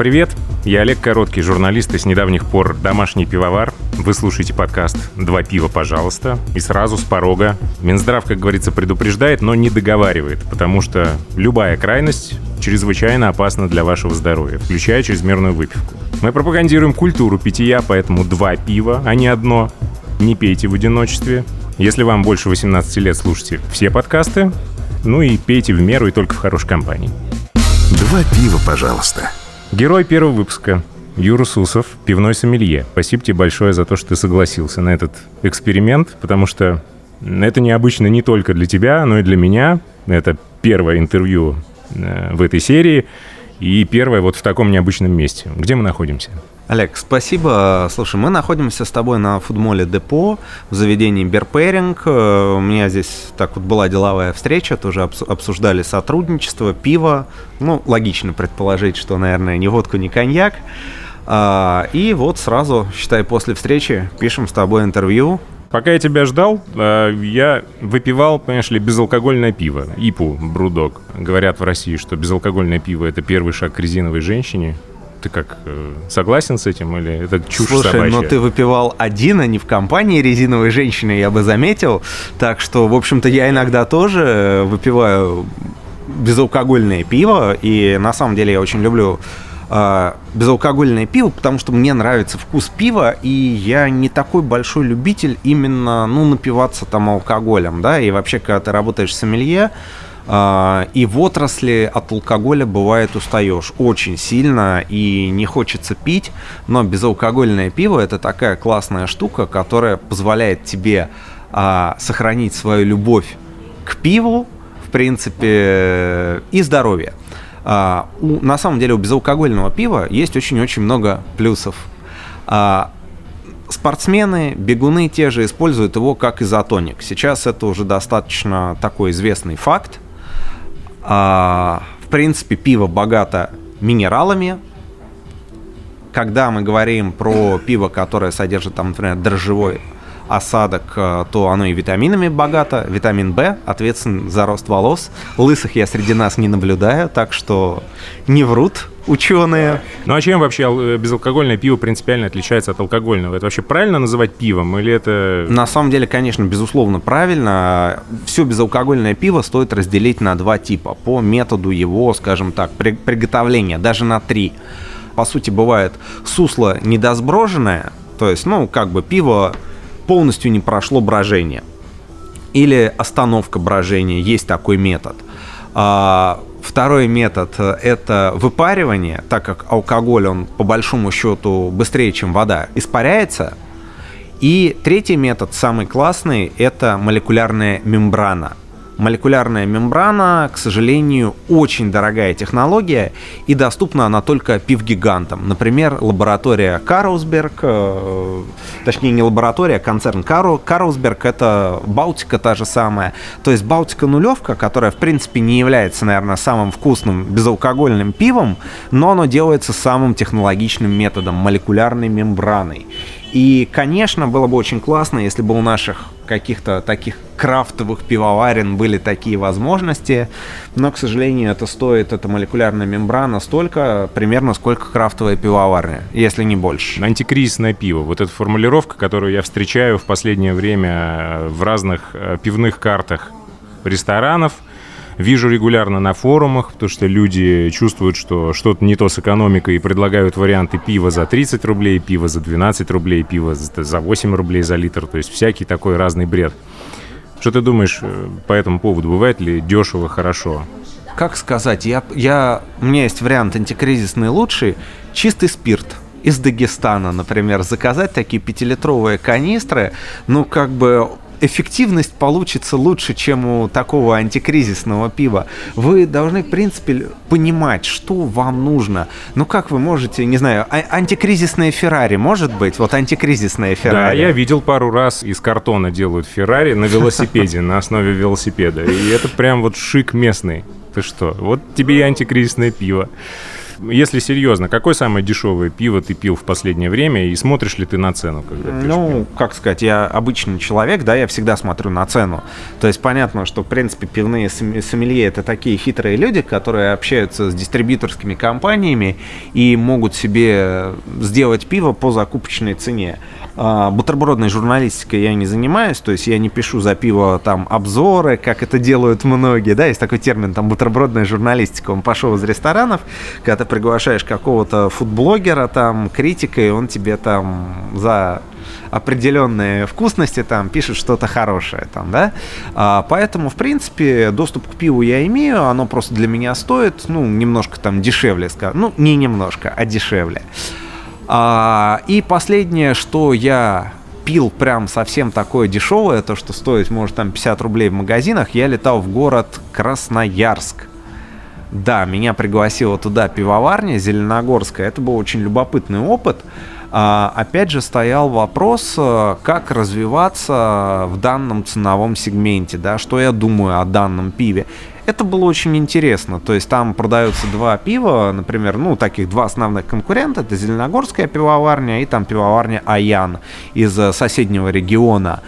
привет! Я Олег Короткий, журналист и с недавних пор домашний пивовар. Вы слушаете подкаст «Два пива, пожалуйста». И сразу с порога. Минздрав, как говорится, предупреждает, но не договаривает, потому что любая крайность чрезвычайно опасна для вашего здоровья, включая чрезмерную выпивку. Мы пропагандируем культуру питья, поэтому два пива, а не одно. Не пейте в одиночестве. Если вам больше 18 лет, слушайте все подкасты. Ну и пейте в меру и только в хорошей компании. Два пива, пожалуйста. Герой первого выпуска. Юра Сусов, пивной сомелье. Спасибо тебе большое за то, что ты согласился на этот эксперимент, потому что это необычно не только для тебя, но и для меня. Это первое интервью э, в этой серии и первое вот в таком необычном месте. Где мы находимся? Олег, спасибо. Слушай, мы находимся с тобой на футболе Депо в заведении Берперинг. Э, у меня здесь так вот была деловая встреча, тоже обсуждали сотрудничество, пиво. Ну, логично предположить, что, наверное, ни водку, ни коньяк. А, и вот сразу, считай, после встречи пишем с тобой интервью. Пока я тебя ждал, э, я выпивал, понимаешь ли, безалкогольное пиво. ИПУ, Брудок. Говорят в России, что безалкогольное пиво – это первый шаг к резиновой женщине. Ты как, э, согласен с этим или это чушь Слушай, собачья? но ты выпивал один, а не в компании резиновой женщины, я бы заметил. Так что, в общем-то, я иногда тоже э, выпиваю безалкогольное пиво, и на самом деле я очень люблю э, безалкогольное пиво, потому что мне нравится вкус пива, и я не такой большой любитель именно, ну, напиваться там алкоголем, да, и вообще, когда ты работаешь в сомелье, и в отрасли от алкоголя бывает устаешь очень сильно и не хочется пить, но безалкогольное пиво это такая классная штука, которая позволяет тебе а, сохранить свою любовь к пиву, в принципе, и здоровье. А, у, на самом деле у безалкогольного пива есть очень-очень много плюсов. А, спортсмены, бегуны те же используют его как изотоник. Сейчас это уже достаточно такой известный факт. А, в принципе, пиво богато минералами. Когда мы говорим про пиво, которое содержит, там, например, дрожжевой осадок, э, то оно и витаминами богато. Витамин В ответственен за рост волос. Лысых я среди нас не наблюдаю, так что не врут ученые. Ну а чем вообще э, безалкогольное пиво принципиально отличается от алкогольного? Это вообще правильно называть пивом или это... На самом деле, конечно, безусловно правильно. Все безалкогольное пиво стоит разделить на два типа по методу его, скажем так, приготовления, даже на три. По сути, бывает сусло недосброженное, то есть, ну, как бы пиво полностью не прошло брожение. Или остановка брожения, есть такой метод. А, второй метод – это выпаривание, так как алкоголь, он по большому счету быстрее, чем вода, испаряется. И третий метод, самый классный, это молекулярная мембрана – Молекулярная мембрана, к сожалению, очень дорогая технология, и доступна она только пивгигантам. Например, лаборатория Карлсберг, э, точнее не лаборатория, а концерн Карл, Карлсберг, это Балтика та же самая. То есть Балтика нулевка, которая в принципе не является, наверное, самым вкусным безалкогольным пивом, но оно делается самым технологичным методом, молекулярной мембраной. И, конечно, было бы очень классно, если бы у наших каких-то таких крафтовых пивоварен были такие возможности, но, к сожалению, это стоит, эта молекулярная мембрана столько, примерно сколько крафтовая пивоварня, если не больше. Антикризисное пиво, вот эта формулировка, которую я встречаю в последнее время в разных э, пивных картах ресторанов – Вижу регулярно на форумах, потому что люди чувствуют, что что-то не то с экономикой и предлагают варианты пива за 30 рублей, пива за 12 рублей, пива за 8 рублей за литр. То есть всякий такой разный бред. Что ты думаешь э, по этому поводу? Бывает ли дешево хорошо? Как сказать, я, я, у меня есть вариант антикризисный лучший, чистый спирт из Дагестана, например, заказать такие пятилитровые канистры, ну, как бы эффективность получится лучше, чем у такого антикризисного пива. Вы должны, в принципе, понимать, что вам нужно. Ну как вы можете, не знаю, а- антикризисная Феррари может быть? Вот антикризисная Феррари. Да, я видел пару раз из картона делают Феррари на велосипеде, на основе велосипеда. И это прям вот шик местный. Ты что? Вот тебе и антикризисное пиво. Если серьезно, какое самое дешевое пиво ты пил в последнее время и смотришь ли ты на цену? Когда ну, как сказать, я обычный человек, да, я всегда смотрю на цену. То есть понятно, что, в принципе, пивные сомелье это такие хитрые люди, которые общаются с дистрибьюторскими компаниями и могут себе сделать пиво по закупочной цене. А, бутербродной журналистикой я не занимаюсь, то есть я не пишу за пиво там обзоры, как это делают многие, да, есть такой термин там бутербродная журналистика, он пошел из ресторанов, когда ты приглашаешь какого-то фудблогера, там, критика, и он тебе там за определенные вкусности там пишет что-то хорошее там, да. А, поэтому, в принципе, доступ к пиву я имею, оно просто для меня стоит, ну, немножко там дешевле, скажем, ну, не немножко, а дешевле. А, и последнее, что я пил прям совсем такое дешевое, то, что стоит, может, там 50 рублей в магазинах, я летал в город Красноярск. Да, меня пригласила туда пивоварня Зеленогорская. Это был очень любопытный опыт. А, опять же, стоял вопрос, э, как развиваться в данном ценовом сегменте, да, что я думаю о данном пиве. Это было очень интересно. То есть там продаются два пива, например, ну, таких два основных конкурента. Это Зеленогорская пивоварня и там пивоварня Аян из э, соседнего региона.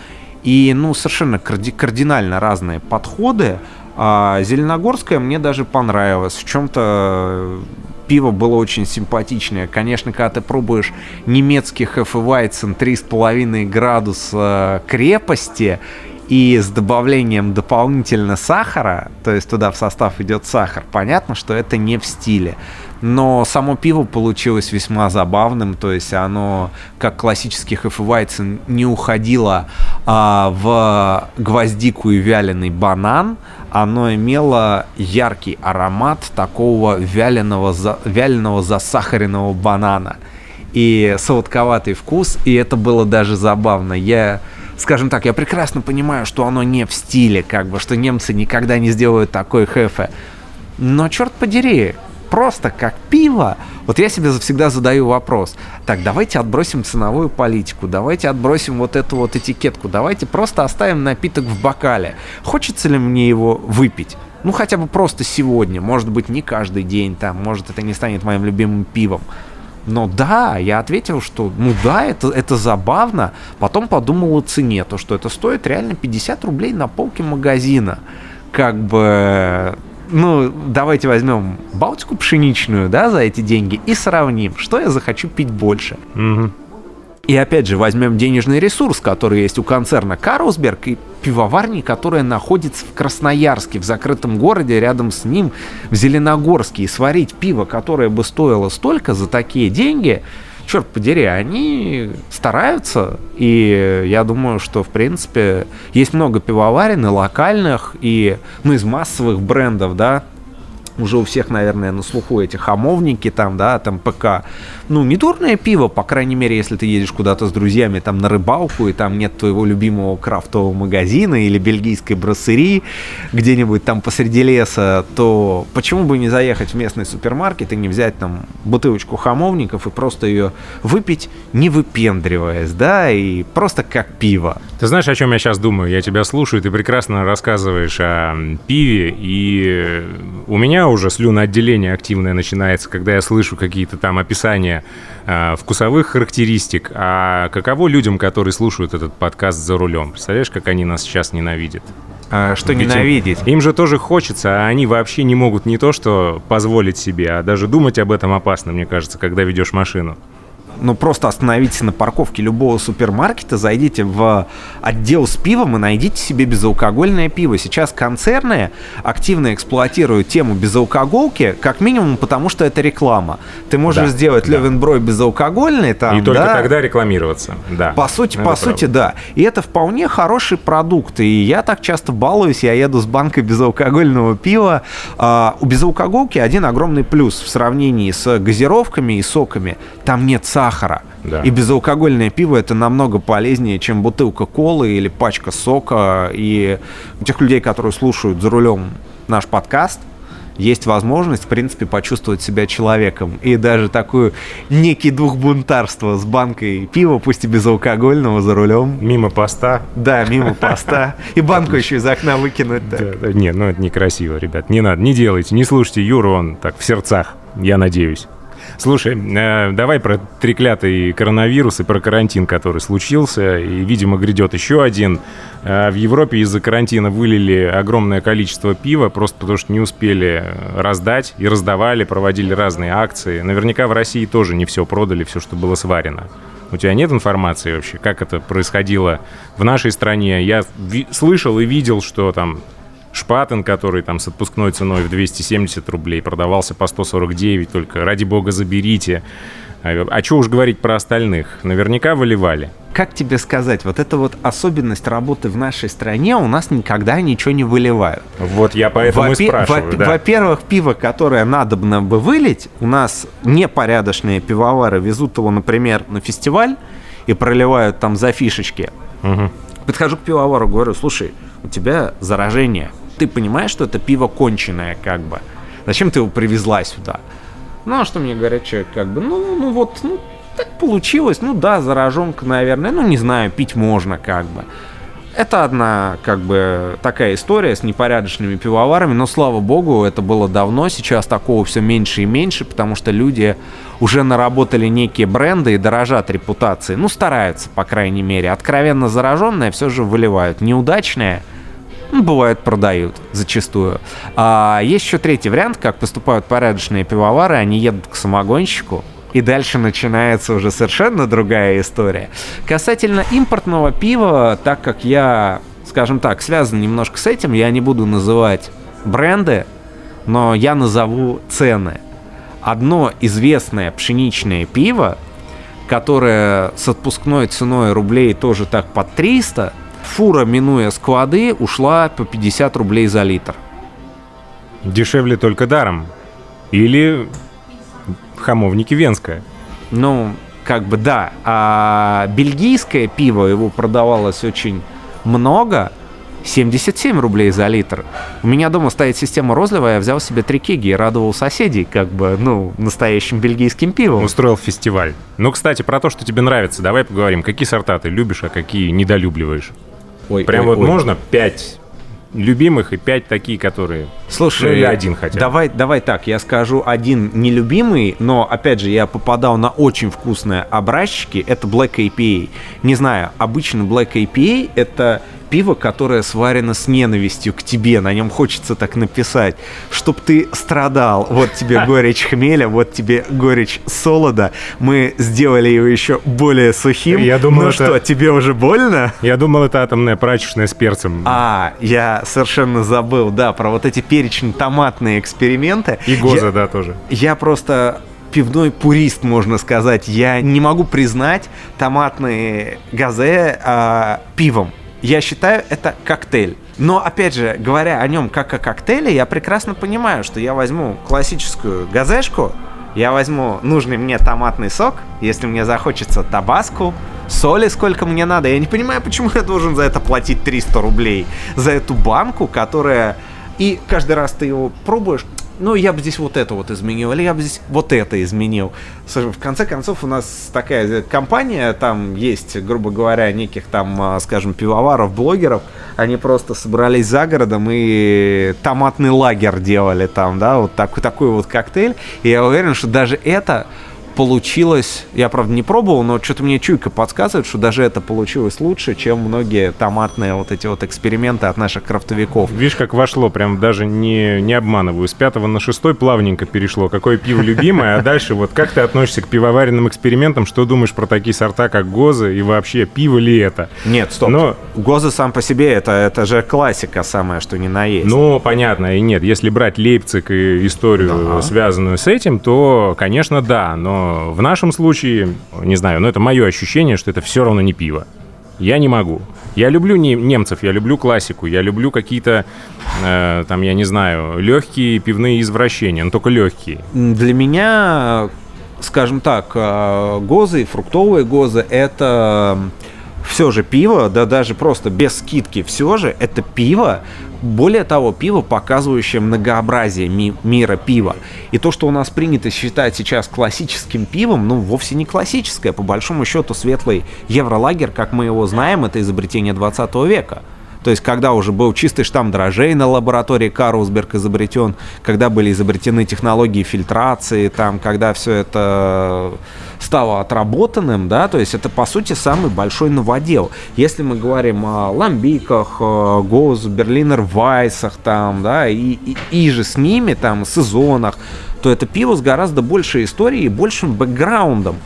И, ну, совершенно кардинально разные подходы. А Зеленогорская мне даже понравилась. В чем-то пиво было очень симпатичное. Конечно, когда ты пробуешь немецкий Hefeweizen 3,5 градуса крепости и с добавлением дополнительно сахара, то есть туда в состав идет сахар, понятно, что это не в стиле. Но само пиво получилось весьма забавным, то есть оно, как классический Hefeweizen, не уходило а, в гвоздику и вяленый банан, оно имело яркий аромат такого вяленого, вяленого засахаренного банана и сладковатый вкус, и это было даже забавно. Я скажем так, я прекрасно понимаю, что оно не в стиле, как бы, что немцы никогда не сделают такой хефе. Но, черт подери, просто как пиво. Вот я себе всегда задаю вопрос. Так, давайте отбросим ценовую политику, давайте отбросим вот эту вот этикетку, давайте просто оставим напиток в бокале. Хочется ли мне его выпить? Ну, хотя бы просто сегодня, может быть, не каждый день там, может, это не станет моим любимым пивом. Но да, я ответил, что ну да, это, это забавно. Потом подумал о цене, то что это стоит реально 50 рублей на полке магазина. Как бы, ну, давайте возьмем Балтику пшеничную, да, за эти деньги и сравним, что я захочу пить больше. Угу. И опять же, возьмем денежный ресурс, который есть у концерна Карлсберг и пивоварни, которая находится в Красноярске, в закрытом городе, рядом с ним, в Зеленогорске. И сварить пиво, которое бы стоило столько за такие деньги, черт подери, они стараются. И я думаю, что, в принципе, есть много пивоварен и локальных, и, ну, из массовых брендов, да, уже у всех, наверное, на слуху эти хамовники там, да, там ПК. Ну, не дурное пиво, по крайней мере, если ты едешь куда-то с друзьями там на рыбалку, и там нет твоего любимого крафтового магазина или бельгийской броссерии где-нибудь там посреди леса, то почему бы не заехать в местный супермаркет и не взять там бутылочку хамовников и просто ее выпить, не выпендриваясь, да, и просто как пиво. Ты знаешь, о чем я сейчас думаю? Я тебя слушаю, ты прекрасно рассказываешь о пиве, и у меня уже слюноотделение активное начинается, когда я слышу какие-то там описания э, вкусовых характеристик. А каково людям, которые слушают этот подкаст за рулем? Представляешь, как они нас сейчас ненавидят? А, что Ведь ненавидеть? Им, им же тоже хочется, а они вообще не могут не то что позволить себе, а даже думать об этом опасно, мне кажется, когда ведешь машину ну, просто остановитесь на парковке любого супермаркета, зайдите в отдел с пивом и найдите себе безалкогольное пиво. Сейчас концерны активно эксплуатируют тему безалкоголки, как минимум потому, что это реклама. Ты можешь да, сделать да. Левенброй безалкогольный там, И только да? тогда рекламироваться, да. По сути, это по правда. сути, да. И это вполне хороший продукт. И я так часто балуюсь, я еду с банкой безалкогольного пива. А, у безалкоголки один огромный плюс в сравнении с газировками и соками. Там нет сахара. Да. И безалкогольное пиво это намного полезнее, чем бутылка колы или пачка сока. И у тех людей, которые слушают за рулем наш подкаст, есть возможность, в принципе, почувствовать себя человеком. И даже такую некий дух бунтарства с банкой пива, пусть и безалкогольного, за рулем. Мимо поста. Да, мимо поста. И банку еще из окна выкинуть. Не, ну это некрасиво, ребят. Не надо, не делайте, не слушайте Юру, он так в сердцах. Я надеюсь. Слушай, э, давай про треклятый коронавирус и про карантин, который случился, и, видимо, грядет еще один. Э, в Европе из-за карантина вылили огромное количество пива, просто потому что не успели раздать и раздавали, проводили разные акции. Наверняка в России тоже не все продали, все, что было сварено. У тебя нет информации вообще, как это происходило в нашей стране? Я слышал и видел, что там Шпатен, который там с отпускной ценой в 270 рублей продавался по 149, только ради бога заберите. А, а что уж говорить про остальных? Наверняка выливали. Как тебе сказать, вот эта вот особенность работы в нашей стране, у нас никогда ничего не выливают. Вот я поэтому Во-пе- и спрашиваю. во- да. Во-первых, пиво, которое надобно бы вылить, у нас непорядочные пивовары везут его, например, на фестиваль и проливают там за фишечки. Мгм. Подхожу к пивовару, говорю, слушай, у тебя заражение. Ты понимаешь, что это пиво конченое, как бы. Зачем ты его привезла сюда? Ну, а что мне говорят человек, как бы, ну, ну вот, ну, так получилось, ну да, зараженка, наверное, ну, не знаю, пить можно, как бы. Это одна, как бы, такая история с непорядочными пивоварами, но, слава богу, это было давно, сейчас такого все меньше и меньше, потому что люди уже наработали некие бренды и дорожат репутацией, ну, стараются, по крайней мере. Откровенно зараженное все же выливают. Неудачное, ну, бывает, продают зачастую. А есть еще третий вариант, как поступают порядочные пивовары, они едут к самогонщику, и дальше начинается уже совершенно другая история. Касательно импортного пива, так как я, скажем так, связан немножко с этим, я не буду называть бренды, но я назову цены. Одно известное пшеничное пиво, которое с отпускной ценой рублей тоже так под 300, фура, минуя склады, ушла по 50 рублей за литр. Дешевле только даром. Или хамовники Венская. Ну, как бы да. А бельгийское пиво, его продавалось очень много. 77 рублей за литр. У меня дома стоит система розлива, я взял себе три кеги и радовал соседей, как бы, ну, настоящим бельгийским пивом. Устроил фестиваль. Ну, кстати, про то, что тебе нравится, давай поговорим. Какие сорта ты любишь, а какие недолюбливаешь? Ой, Прям ой, вот ой. можно пять любимых и пять такие, которые... Слушай, Ну, или один хотя бы. Давай, давай так, я скажу один нелюбимый, но опять же я попадал на очень вкусные образчики. Это Black IPA. Не знаю, обычно Black IPA это пиво, которое сварено с ненавистью к тебе. На нем хочется так написать, чтоб ты страдал. Вот тебе горечь хмеля, вот тебе горечь солода. Мы сделали его еще более сухим. Я думал, ну это- что, тебе уже больно? Я думал, это атомная прачечная с перцем. А, я совершенно забыл, да, про вот эти перечно-томатные эксперименты. И Гоза, Я, да, тоже. я просто пивной пурист, можно сказать. Я не могу признать томатные газе а, пивом. Я считаю, это коктейль. Но, опять же, говоря о нем как о коктейле, я прекрасно понимаю, что я возьму классическую газешку, я возьму нужный мне томатный сок, если мне захочется табаску, соли сколько мне надо. Я не понимаю, почему я должен за это платить 300 рублей. За эту банку, которая... И каждый раз ты его пробуешь, ну, я бы здесь вот это вот изменил, или я бы здесь вот это изменил. В конце концов, у нас такая компания, там есть, грубо говоря, неких там, а, скажем, пивоваров, блогеров, они просто собрались за городом и томатный лагерь делали там, да, вот такой, такой вот коктейль. И я уверен, что даже это получилось, я правда не пробовал, но что-то мне чуйка подсказывает, что даже это получилось лучше, чем многие томатные вот эти вот эксперименты от наших крафтовиков. Видишь, как вошло, прям даже не, не обманываю. С пятого на шестой плавненько перешло. Какое пиво любимое, а дальше вот как ты относишься к пивоваренным экспериментам? Что думаешь про такие сорта, как Гоза, и вообще пиво ли это? Нет, стоп. Но- Гоза сам по себе это, это же классика самая, что ни на есть. Ну, понятно, и нет. Если брать Лейпциг и историю, Да. связанную с этим, то, конечно, да. Но в нашем случае, не знаю, но это мое ощущение, что это все равно не пиво. Я не могу. Я люблю не- немцев, я люблю классику, я люблю какие-то, э, там, я не знаю, легкие пивные извращения, но только легкие. Для меня, скажем так, э, гозы, фруктовые гозы, это все же пиво, да даже просто без скидки, все же это пиво, более того, пиво, показывающее многообразие ми- мира пива. И то, что у нас принято считать сейчас классическим пивом, ну, вовсе не классическое. По большому счету, светлый евролагер, как мы его знаем, это изобретение 20 века. То есть, когда уже был чистый штамм дрожжей на лаборатории Карлсберг изобретен, когда были изобретены технологии фильтрации, там, когда все это стало отработанным, да, то есть это, по сути, самый большой новодел. Если мы говорим о ламбиках, Гоз, Берлинер Вайсах, там, да, и, и, и же с ними, там, сезонах, то это пиво с гораздо большей историей и большим бэкграундом.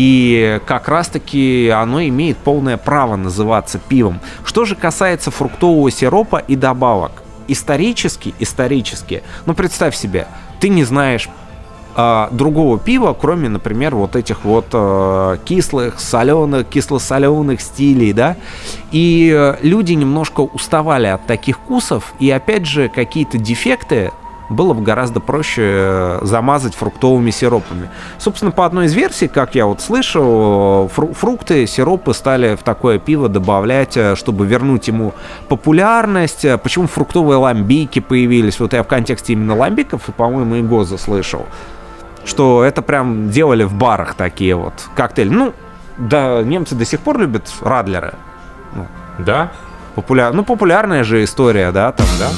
И как раз-таки оно имеет полное право называться пивом. Что же касается фруктового сиропа и добавок. Исторически, исторически, ну представь себе, ты не знаешь э, другого пива, кроме, например, вот этих вот э, кислых, соленых, кисло-соленых стилей, да. И э, люди немножко уставали от таких вкусов, и опять же какие-то дефекты было бы гораздо проще э, замазать фруктовыми сиропами. Собственно, по одной из версий, как я вот слышал, фру фрукты, сиропы стали в такое пиво добавлять, э, чтобы вернуть ему популярность. Э, почему фруктовые ламбики появились? Вот я в контексте именно ламбиков, и, по-моему, и Гоза слышал, что это прям делали в барах такие вот коктейли. Ну, да, немцы до сих пор любят Радлеры. Ну, да? Популяр... Ну, популярная же история, да, там, да.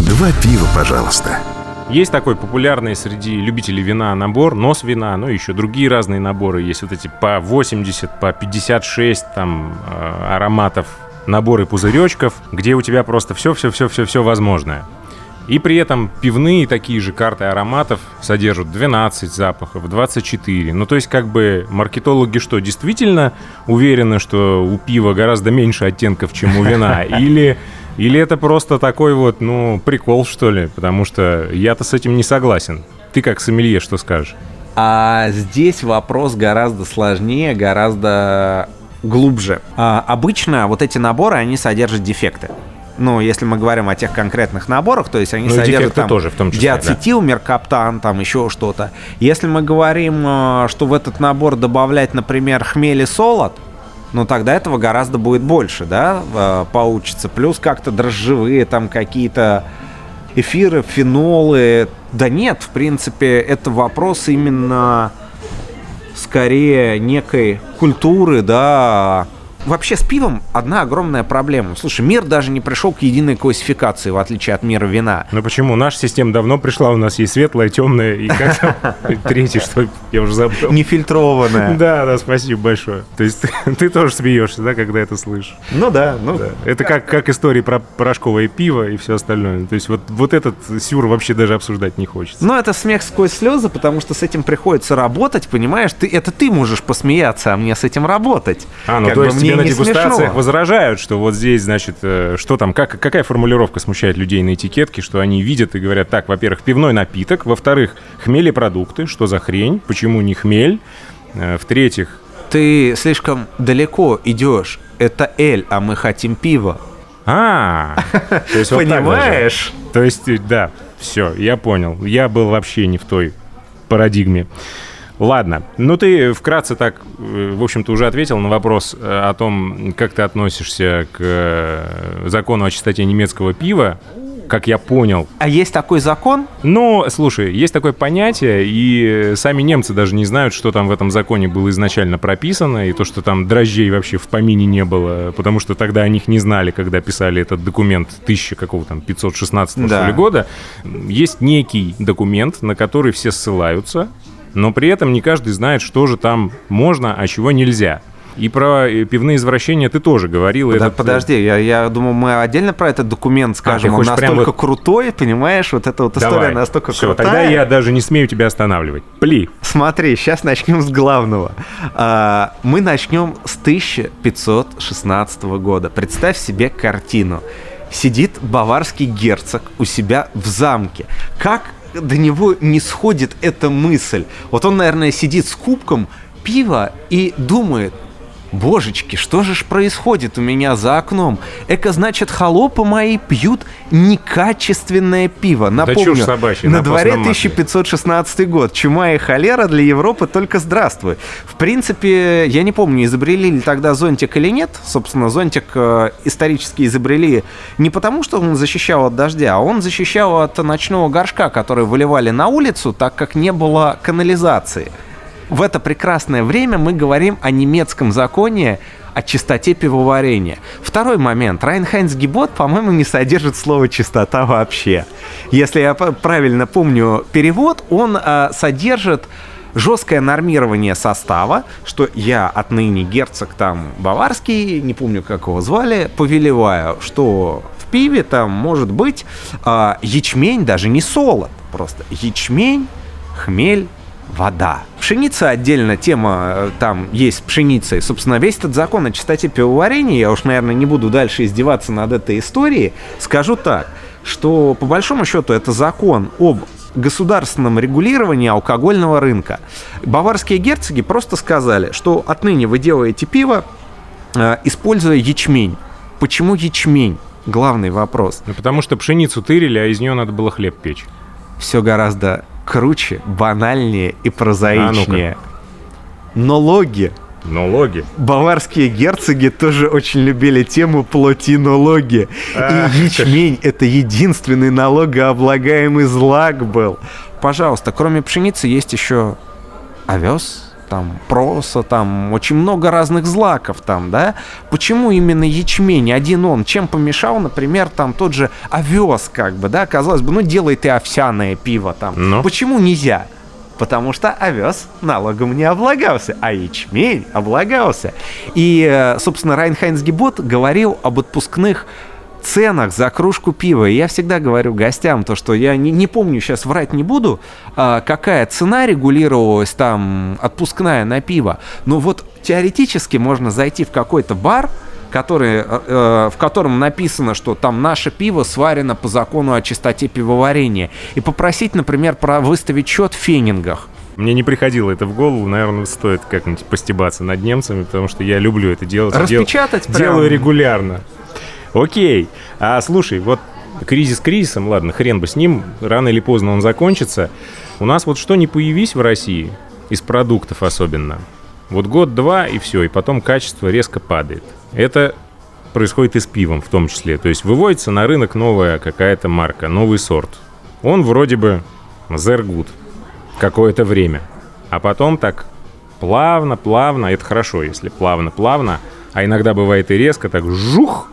Два пива, пожалуйста. Есть такой популярный среди любителей вина набор, нос вина, ну еще другие разные наборы. Есть вот эти по 80, по 56 там э, ароматов, наборы пузыречков, где у тебя просто все-все-все-все-все возможное. И при этом пивные такие же карты ароматов содержат 12 запахов, 24. Ну, то есть, как бы маркетологи что, действительно уверены, что у пива гораздо меньше оттенков, чем у вина? Или или это просто такой вот, ну, прикол, что ли? Потому что я-то с этим не согласен. Ты как сомелье что скажешь? А здесь вопрос гораздо сложнее, гораздо глубже. А, обычно вот эти наборы, они содержат дефекты. Ну, если мы говорим о тех конкретных наборах, то есть они ну, содержат там тоже, в том числе, диацетил, да. меркаптан, там еще что-то. Если мы говорим, э, что в этот набор добавлять, например, хмель и солод, ну тогда этого гораздо будет больше, да, э, получится. Плюс как-то дрожжевые там какие-то эфиры, фенолы. Да нет, в принципе, это вопрос именно скорее некой культуры, да, вообще с пивом одна огромная проблема. Слушай, мир даже не пришел к единой классификации, в отличие от мира вина. Ну почему? Наша система давно пришла, у нас есть светлая, темная и как третий, что я уже забыл. Нефильтрованная. Да, да, спасибо большое. То есть ты тоже смеешься, да, когда это слышишь? Ну да, ну. Это как, как истории про порошковое пиво и все остальное. То есть вот, вот этот сюр вообще даже обсуждать не хочется. Ну это смех сквозь слезы, потому что с этим приходится работать, понимаешь? Ты, это ты можешь посмеяться, а мне с этим работать. А, ну то есть мне на дегустациях смешно. возражают, что вот здесь, значит, э, что там, как, какая формулировка смущает людей на этикетке, что они видят и говорят, так, во-первых, пивной напиток, во-вторых, хмели-продукты, что за хрень, почему не хмель, э, в-третьих... Ты слишком далеко идешь, это эль, а мы хотим пива. А, то есть понимаешь? То есть, да, все, я понял. Я был вообще не в той парадигме. Ладно. Ну, ты вкратце так, э, в общем-то, уже ответил на вопрос э, о том, как ты относишься к э, закону о чистоте немецкого пива как я понял. А есть такой закон? Ну, слушай, есть такое понятие, и сами немцы даже не знают, что там в этом законе было изначально прописано, и то, что там дрожжей вообще в помине не было, потому что тогда о них не знали, когда писали этот документ 1000 какого там 516 да. года. Есть некий документ, на который все ссылаются, но при этом не каждый знает, что же там можно, а чего нельзя. И про э, пивные извращения ты тоже говорил. Да, этот... Э, подожди, я, я думаю, мы отдельно про этот документ скажем. А, Он настолько вот... крутой, понимаешь, вот эта вот история Давай. настолько Все, крутая. тогда я даже не смею тебя останавливать. Пли. Смотри, сейчас начнем с главного. А, мы начнем с 1516 года. Представь себе картину. Сидит баварский герцог у себя в замке. Как до него не сходит эта мысль. Вот он, наверное, сидит с кубком пива и думает, Божечки, что же ж происходит у меня за окном? Эко, значит, холопы мои пьют некачественное пиво. Напомню, чушь собачья, на дворе постном масле. 1516 год. Чума и холера для Европы только здравствуй. В принципе, я не помню, изобрели ли тогда зонтик или нет. Собственно, зонтик э, исторически изобрели не потому, что он защищал от дождя, а он защищал от ночного горшка, который выливали на улицу, так как не было канализации. В это прекрасное время мы говорим о немецком законе о чистоте пивоварения. Второй момент. Reinheitsgebot, по-моему, не содержит слово «чистота» вообще. Если я правильно помню перевод, он э, содержит жесткое нормирование состава, что я отныне герцог там баварский, не помню, как его звали, повелеваю, что в пиве там может быть а, ячмень, даже не солод, просто ячмень, хмель, вода. Пшеница отдельно тема, э, там есть с пшеницей. Собственно, весь этот закон о чистоте пивоварения, я уж, наверное, не буду дальше издеваться над этой историей, скажу так, что по большому счету это закон об государственном регулировании алкогольного рынка. Баварские герцоги просто сказали, что отныне вы делаете пиво, э, используя ячмень. Почему ячмень? Главный вопрос. Ну, потому что пшеницу тырили, а из нее надо было хлеб печь. Все гораздо круче, банальнее и прозаичнее. А Налоги. Налоги. Баварские герцоги тоже очень любили тему плотинологи. Ах И ячмень — это единственный налогооблагаемый злак был. Пожалуйста, кроме пшеницы есть еще овес, там, проса, там, очень много разных злаков там, да? Почему именно ячмень, один он? Чем помешал, например, там, тот же овес, как бы, да? Казалось бы, ну, делай ты овсяное пиво там. Ну? Почему нельзя? Потому что овес налогом не облагался, а ячмень облагался. И, э, собственно, Reinheitsgebot говорил об отпускных ценах за кружку пива. И я всегда говорю гостям то, что я не, не помню, сейчас врать не буду, а, какая цена регулировалась там, отпускная на пиво. Но вот теоретически можно зайти в какой-то бар, который, э, э, в котором написано, что там наше пиво сварено по закону о чистоте пивоварения, и попросить, например, про выставить счет в фенингах. Мне не приходило это в голову, наверное, стоит как-нибудь постебаться над немцами, потому что я люблю это делать. Дел- Распечатать прям. Делаю регулярно. Окей. А слушай, вот кризис кризисом, ладно, хрен бы с ним, рано или поздно он закончится. У нас вот что не появись в России, из продуктов особенно, вот год-два и все, и потом качество резко падает. Это происходит и с пивом в том числе. То есть выводится на рынок новая какая-то марка, новый сорт. Он вроде бы зергут какое-то время. А потом так плавно, плавно, это хорошо, если плавно, плавно, а иногда бывает и резко, так жух,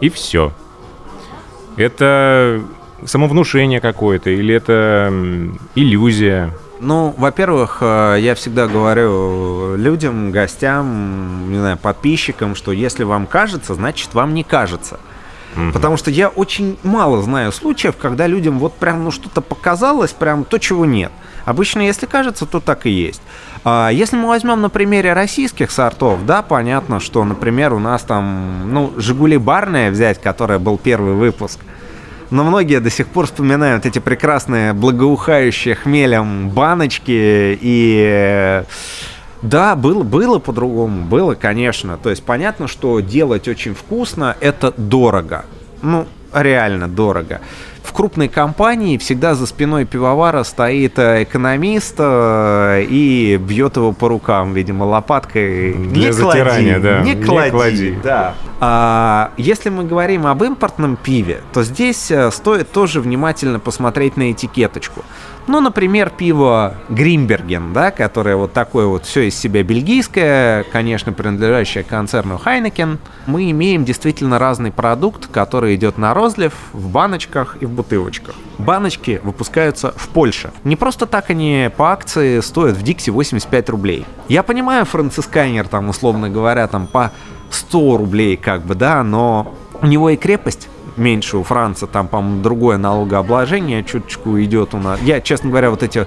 и все. Это самовнушение какое-то, или это иллюзия. Ну, во-первых, э, я всегда говорю людям, гостям, не знаю, подписчикам, что если вам кажется, значит вам не кажется. Потому что я очень мало знаю случаев, когда людям вот прям ну что-то показалось, прям то, чего нет. Обычно, если кажется, то так и есть. А если мы возьмем на примере российских сортов, да, понятно, что, например, у нас там, ну, «Жигули барная» взять, которая был первый выпуск, но многие до сих пор вспоминают эти прекрасные благоухающие хмелем баночки и да, было, было по-другому, было, конечно. То есть понятно, что делать очень вкусно – это дорого. Ну, реально дорого. В крупной компании всегда за спиной пивовара стоит э, экономист э, и бьет его по рукам, видимо, лопаткой. Для не затирания, клади, да. Не Не клади, клади. да. А, если мы говорим об импортном пиве, то здесь э, стоит тоже внимательно посмотреть на этикеточку. Ну, например, пиво Гримберген, да, которое вот такое вот все из себя бельгийское, конечно, принадлежащее концерну Хайнекен. Мы имеем действительно разный продукт, который идет на розлив в баночках и в бутылочках. Баночки выпускаются в Польше. Не просто так они по акции стоят в Дикси 85 рублей. Я понимаю, францискайнер там, условно говоря, там по 100 рублей как бы, да, но у него и крепость меньше у Франца, там, по-моему, другое налогообложение чуточку идет у нас. Я, честно говоря, вот эти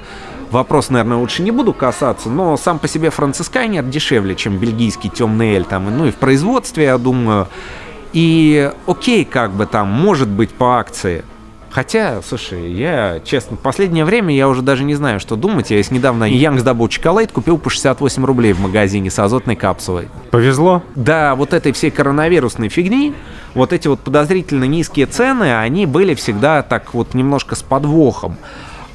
вопросы, наверное, лучше не буду касаться, но сам по себе францискайнер дешевле, чем бельгийский темный эль, там, ну и в производстве, я думаю. И окей, как бы там, может быть по акции. Хотя, слушай, я, честно, в последнее время я уже даже не знаю, что думать. Я недавно Янгс Double Chocolate купил по 68 рублей в магазине с азотной капсулой. Повезло? Да, вот этой всей коронавирусной фигни, вот эти вот подозрительно низкие цены, они были всегда так вот немножко с подвохом.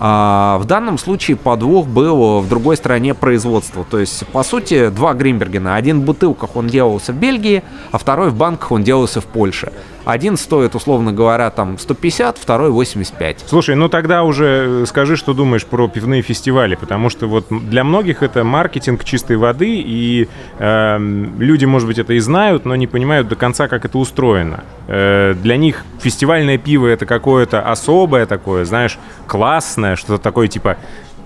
А в данном случае подвох был в другой стране производства. То есть, по сути, два Гринбергена. Один в бутылках он делался в Бельгии, а второй в банках он делался в Польше. Один стоит, условно говоря, там 150, второй 85. Слушай, ну тогда уже скажи, что думаешь про пивные фестивали, потому что вот для многих это маркетинг чистой воды, и э, люди, может быть, это и знают, но не понимают до конца, как это устроено. Э, для них фестивальное пиво это какое-то особое такое, знаешь, классное, что-то такое типа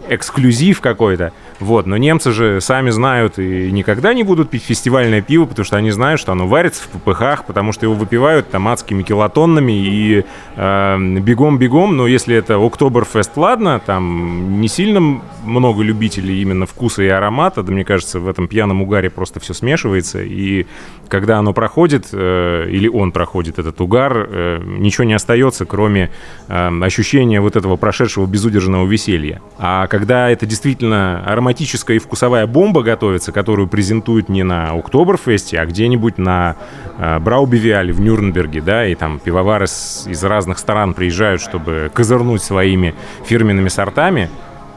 эксклюзив какой-то. Вот, но немцы же сами знают и никогда не будут пить фестивальное пиво, потому что они знают, что оно варится в ППХ, потому что его выпивают там адскими килотоннами и эм, бегом-бегом, э, но если это Октоберфест, ладно, там не сильно много любителей именно вкуса и аромата, да мне кажется, в этом пьяном угаре просто все смешивается, и когда оно проходит, э, или он проходит, этот угар, э, ничего не остается, кроме э, ощущения вот этого прошедшего безудержного веселья. А когда это действительно ароматическая и вкусовая бомба готовится, которую презентуют не на Октоберфесте, а где-нибудь на э, Браубивиале в Нюрнберге, да, и там пивовары с, из разных стран приезжают, чтобы козырнуть своими фирменными сортами,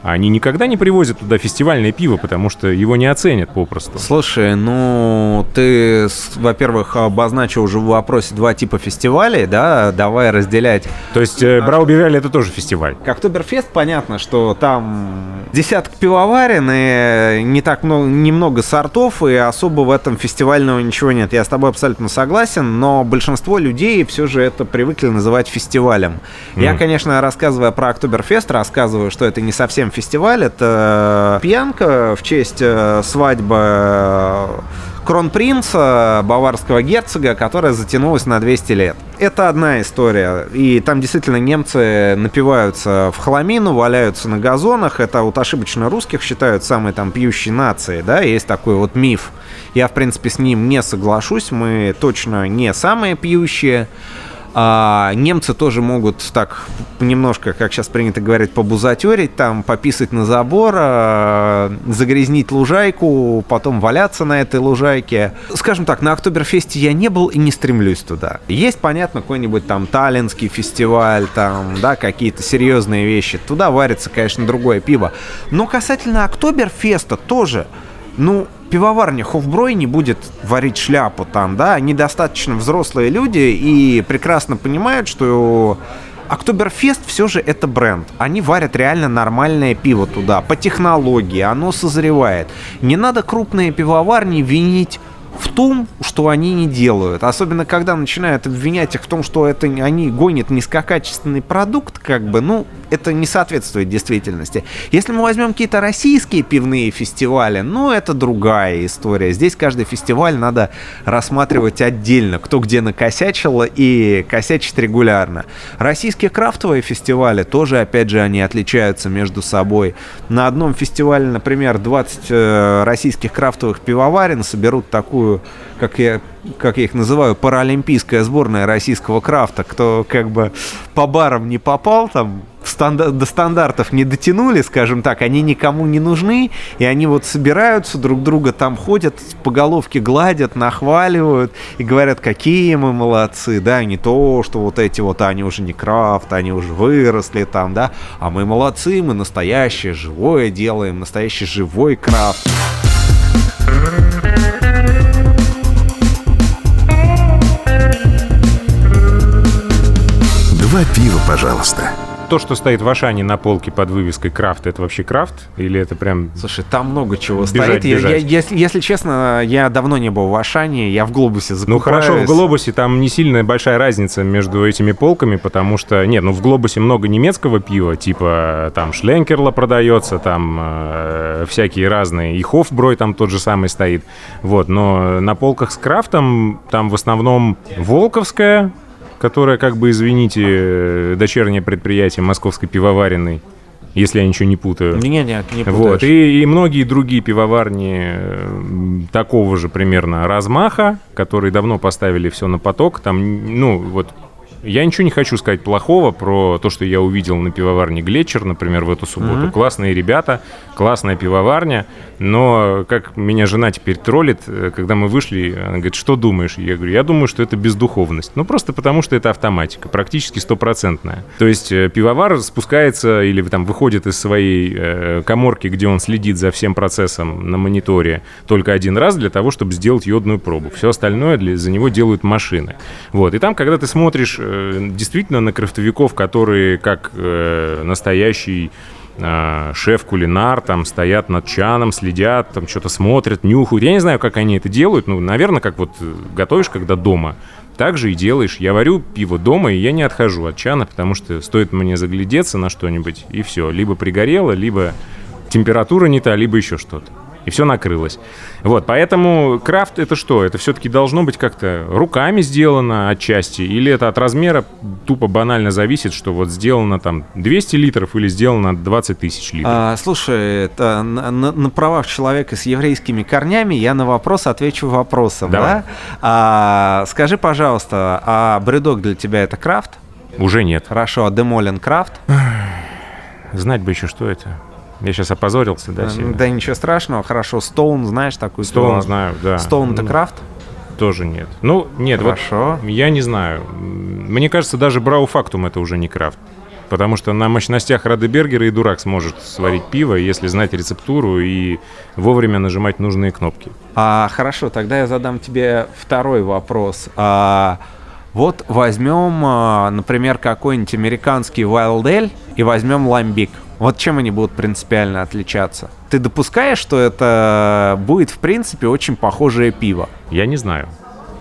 они никогда не привозят туда фестивальное пиво, потому что его не оценят попросту. Слушай, ну ты, во-первых, обозначил уже в вопросе два типа фестивалей, да, давай разделять. То есть э, Браубивель это тоже фестиваль? Как Октоберфест, понятно, что там десяток пивоварен и не так много, немного сортов, и особо в этом фестивального ничего нет. Я с тобой абсолютно согласен, но большинство людей все же это привыкли называть фестивалем. Mm. Я, конечно, рассказывая про Октоберфест, рассказываю, что это не совсем сам фестиваль. Это пьянка в честь э, свадьбы э, кронпринца, баварского герцога, которая затянулась на 200 лет. Это одна история. И там действительно немцы напиваются в хламину, валяются на газонах. Это вот ошибочно русских считают самой там пьющей нацией, да, есть такой вот миф. Я, в принципе, с ним не соглашусь. Мы точно не самые пьющие. А немцы тоже могут так немножко, как сейчас принято говорить, побузатерить, там, пописать на забор, а, загрязнить лужайку, потом валяться на этой лужайке. Скажем так, на Октоберфесте я не был и не стремлюсь туда. Есть, понятно, какой-нибудь там Таллинский фестиваль, там, да, какие-то серьезные вещи. Туда варится, конечно, другое пиво. Но касательно Октоберфеста тоже, ну, пивоварня Хофброй не будет варить шляпу там, да, они достаточно взрослые люди и прекрасно понимают, что Октоберфест все же это бренд. Они варят реально нормальное пиво туда, по технологии, оно созревает. Не надо крупные пивоварни винить в том, что они не делают. Особенно, когда начинают обвинять их в том, что это они гонят низкокачественный продукт, как бы, ну, это не соответствует действительности. Если мы возьмем какие-то российские пивные фестивали, ну, это другая история. Здесь каждый фестиваль надо рассматривать отдельно, кто где накосячил и косячит регулярно. Российские крафтовые фестивали тоже, опять же, они отличаются между собой. На одном фестивале, например, 20 э, российских крафтовых пивоварен соберут такую, как я как я их называю, паралимпийская сборная российского крафта, кто как бы по барам не попал, там до стандартов не дотянули, скажем так, они никому не нужны, и они вот собираются, друг друга там ходят, по головке гладят, нахваливают и говорят, какие мы молодцы, да, не то, что вот эти вот, они уже не крафт, они уже выросли там, да, а мы молодцы, мы настоящее, живое делаем, настоящий живой крафт. Два пива, пожалуйста то, что стоит в Ашане на полке под вывеской крафт, это вообще крафт? Или это прям... Слушай, там много чего бежать, стоит. Бежать. Я, я, если, если честно, я давно не был в Ашане, я в Глобусе закупаюсь. Ну хорошо, в Глобусе там не сильная большая разница между этими полками, потому что... Нет, ну в Глобусе много немецкого пива, типа там Шленкерла продается, там э, всякие разные, и Хофброй там тот же самый стоит. Вот, но на полках с крафтом там в основном Волковская, которая, как бы, извините, дочернее предприятие Московской пивоваренной, если я ничего не путаю. Нет, нет, не путаешь. Вот. И, и многие другие пивоварни такого же примерно размаха, которые давно поставили все на поток. Там, ну, вот Я ничего не хочу сказать плохого про то, что я увидел на пивоварне Глетчер, например, в эту субботу. Mm-hmm. Классные ребята, классная пивоварня, но как меня жена теперь троллит, э, когда мы вышли, она говорит, что думаешь? Я говорю, я думаю, что это бездуховность. Ну, просто потому, что это автоматика, практически стопроцентная. То есть э, пивовар спускается или там выходит из своей э, коморки, где он следит за всем процессом на мониторе только один раз для того, чтобы сделать йодную пробу. Все остальное для, за него делают машины. Вот. И там, когда ты смотришь э, действительно на крафтовиков, которые как э, настоящий э, шеф-кулинар, там стоят над чаном, следят, там что-то смотрят, нюхают. Я не знаю, как они это делают. Ну, наверное, как вот э, готовишь, когда дома. Так же и делаешь. Я варю пиво дома, и я не отхожу от чана, потому что стоит мне заглядеться на что-нибудь, и все. Либо пригорело, либо температура не та, либо еще что-то и все накрылось. Вот, поэтому крафт это что? Это все-таки должно быть как-то руками сделано отчасти, или это от размера тупо банально зависит, что вот сделано там 200 литров или сделано 20 тысяч литров? А, слушай, это на, на, на правах человека с еврейскими корнями я на вопрос отвечу вопросом. Давай. Да? А, скажи, пожалуйста, а бредок для тебя это крафт? Уже нет. Хорошо, а демолин крафт? Знать бы еще, что это. Я сейчас опозорился, да, сильно? Да ничего страшного, хорошо. Стоун, знаешь такую Стоун знаю, да. Стоун это ну, крафт? Тоже нет. Ну, нет, Хорошо. Вот, я не знаю. Мне кажется, даже Брау Фактум это уже не крафт. Потому что на мощностях Радебергера и дурак сможет сварить пиво, если знать рецептуру и вовремя нажимать нужные кнопки. А, хорошо, тогда я задам тебе второй вопрос. А, вот возьмем, а, например, какой-нибудь американский Wild Ale и возьмем ламбик. Вот чем они будут принципиально отличаться? Ты допускаешь, что это будет, в принципе, очень похожее пиво? Я не знаю.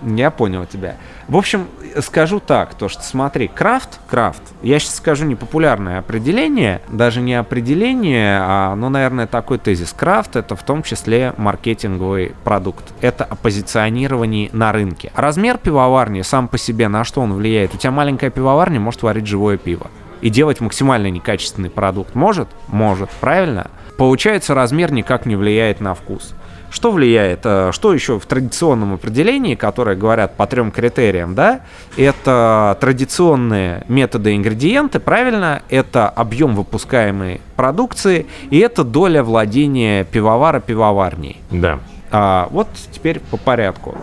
Я понял тебя. В общем, скажу так, то что смотри, крафт, крафт, я сейчас скажу непопулярное определение, даже не определение, а, ну, наверное, такой тезис. Крафт это в том числе маркетинговый продукт. Это оппозиционирование на рынке. Размер пивоварни сам по себе, на что он влияет? У тебя маленькая пивоварня может варить живое пиво и делать максимально некачественный продукт? Может? Может, правильно? Получается, размер никак не влияет на вкус. Что влияет? Э, что еще в традиционном определении, которое говорят по трем критериям, да? Это традиционные методы ингредиенты, правильно? Это объем выпускаемой продукции, и это доля владения пивовара пивоварней. Да. А, вот теперь по порядку.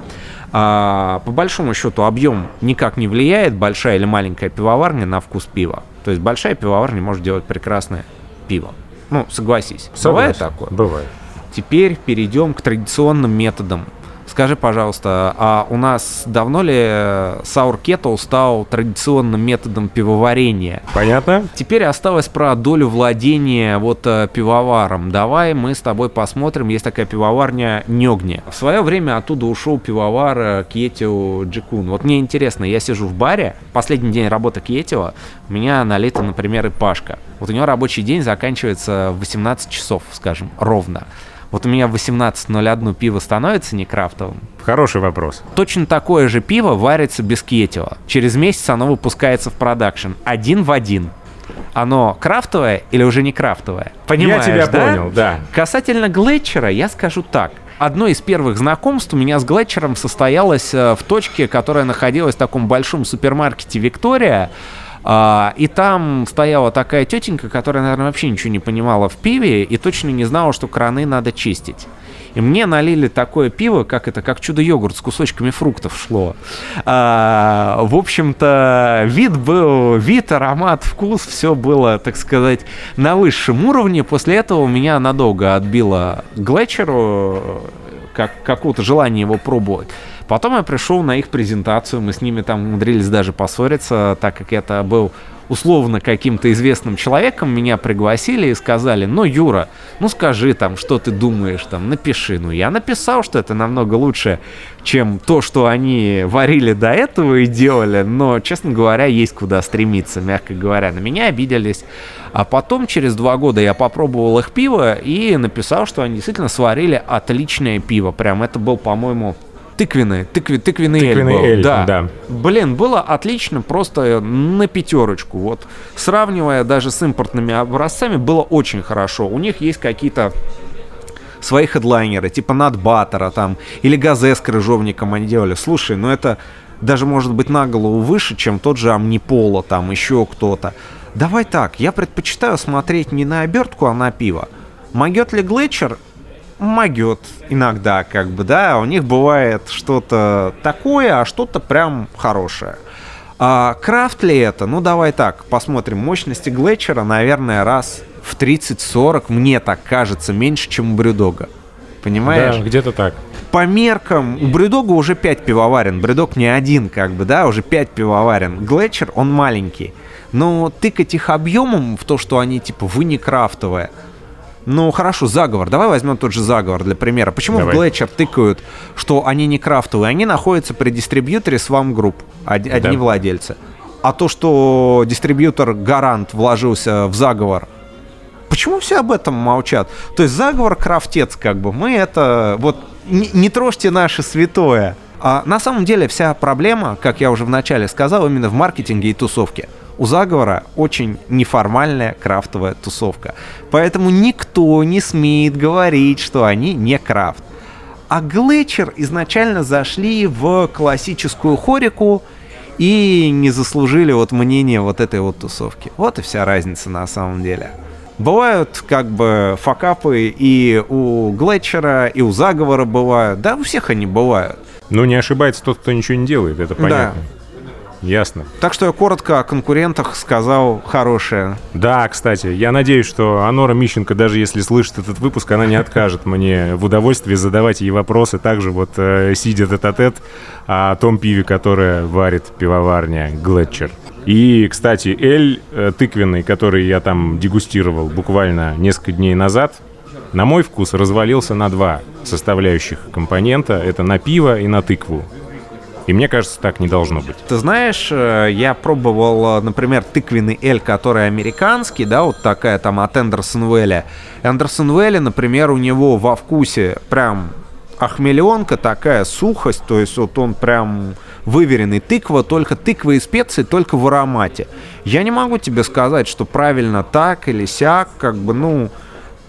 А, по большому счету объем никак не влияет, большая или маленькая пивоварня на вкус пива. То есть большая пивоварня может делать прекрасное пиво. Ну, согласись. Согласен. Бывает такое? Бывает. Теперь перейдем к традиционным методам Скажи, пожалуйста, а у нас давно ли саур кетл стал традиционным методом пивоварения? Понятно. Теперь осталось про долю владения вот э, пивоваром. Давай мы с тобой посмотрим. Есть такая пивоварня Нёгни. В свое время оттуда ушел пивовар э, Кьетио Джикун. Вот мне интересно, я сижу в баре, последний день работы Кьетио, у меня налита, например, и Пашка. Вот у него рабочий день заканчивается в 18 часов, скажем, ровно. Вот у меня в 18.01 пиво становится не крафтовым. Хороший вопрос. Точно такое же пиво варится без кетила. Через месяц оно выпускается в продакшн. Один в один. Оно крафтовое или уже не крафтовое? Понимаешь, Я тебя да? понял, да. Касательно Глетчера, я скажу так. Одно из первых знакомств у меня с Глетчером состоялось э, в точке, которая находилась в таком большом супермаркете «Виктория», и там стояла такая тетенька, которая, наверное, вообще ничего не понимала в пиве и точно не знала, что краны надо чистить. И мне налили такое пиво, как это, как чудо-йогурт с кусочками фруктов шло. А, в общем-то, вид был, вид, аромат, вкус, все было, так сказать, на высшем уровне. После этого меня надолго отбило Глетчеру как, какое-то желание его пробовать. Потом я пришел на их презентацию, мы с ними там умудрились даже поссориться, так как это был условно каким-то известным человеком, меня пригласили и сказали, ну, Юра, ну скажи там, что ты думаешь, там, напиши. Ну, я написал, что это намного лучше, чем то, что они варили до этого и делали, но, честно говоря, есть куда стремиться, мягко говоря. На меня обиделись. А потом, через два года, я попробовал их пиво и написал, что они действительно сварили отличное пиво. Прям это был, по-моему, тыквенный, тыкви, тыквенный, тыквенный эль, был. эль да. да. Блин, было отлично, просто на пятерочку. Вот сравнивая даже с импортными образцами, было очень хорошо. У них есть какие-то свои хедлайнеры, типа Надбаттера там, или Газе с крыжовником они делали. Слушай, ну это даже может быть на голову выше, чем тот же Амнипола, там еще кто-то. Давай так, я предпочитаю смотреть не на обертку, а на пиво. Могет ли Глетчер? Могет иногда, как бы, да, у них бывает что-то такое, а что-то прям хорошее. А крафт ли это? Ну, давай так, посмотрим. Мощности Глетчера, наверное, раз в 30-40, мне так кажется, меньше, чем у Брюдога. Понимаешь? Да, где-то так. По меркам, у Брюдога уже 5 пивоварен. Брюдог не один, как бы, да, уже 5 пивоварен. Глетчер, он маленький. Но тыкать их объемом в то, что они, типа, вы не крафтовые, ну, хорошо, заговор. Давай возьмем тот же заговор для примера. Почему Давай. в Глетчер тыкают, что они не крафтовые? Они находятся при дистрибьюторе Swam Group, одни да. владельцы. А то, что дистрибьютор Гарант вложился в заговор, почему все об этом молчат? То есть заговор крафтец, как бы, мы это, вот, не, не трожьте наше святое. А на самом деле вся проблема, как я уже вначале сказал, именно в маркетинге и тусовке. У заговора очень неформальная крафтовая тусовка. Поэтому никто не смеет говорить, что они не крафт. А Глетчер изначально зашли в классическую хорику и не заслужили вот мнение вот этой вот тусовки. Вот и вся разница на самом деле. Бывают как бы факапы и у Глетчера, и у Заговора бывают. Да, у всех они бывают. Ну, не ошибается тот, кто ничего не делает, это понятно. Да. Ясно. Так что я коротко о конкурентах сказал хорошее. Да, кстати, я надеюсь, что Анора Мищенко, даже если слышит этот выпуск, она не откажет мне в удовольствии задавать ей вопросы, также вот э, сидя тет-а-тет о том пиве, которое варит пивоварня Глетчер. И, кстати, эль э, тыквенный, который я там дегустировал буквально несколько дней назад, на мой вкус развалился на два составляющих компонента. Это на пиво и на тыкву. И мне кажется, так не должно быть. Ты знаешь, э, я пробовал, э, например, тыквенный эль, который американский, да, вот такая там от Эндерсон Вэлли. Эндерсон Вэлли, например, у него во вкусе прям охмеленка, такая сухость, то есть вот он прям выверенный. Тыква, только тыква и специи, только в аромате. Я не могу тебе сказать, что правильно так или сяк, как бы, ну,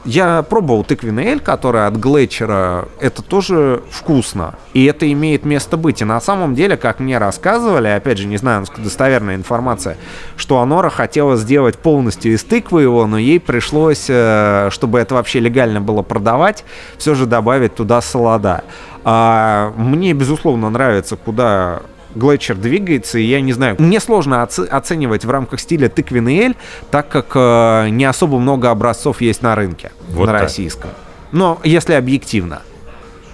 я пробовал тыквенный эль, который от Глетчера. Это тоже вкусно. И это имеет место быть. И на самом деле, как мне рассказывали, опять же, не знаю, насколько достоверная информация, что Анора хотела сделать полностью из тыквы его, но ей пришлось, э, чтобы это вообще легально было продавать, все же добавить туда солода. А мне, безусловно, нравится, куда Глетчер двигается, и я не знаю, мне сложно оце- оценивать в рамках стиля тыквенный эль, так как э, не особо много образцов есть на рынке, вот на так. российском. Но если объективно.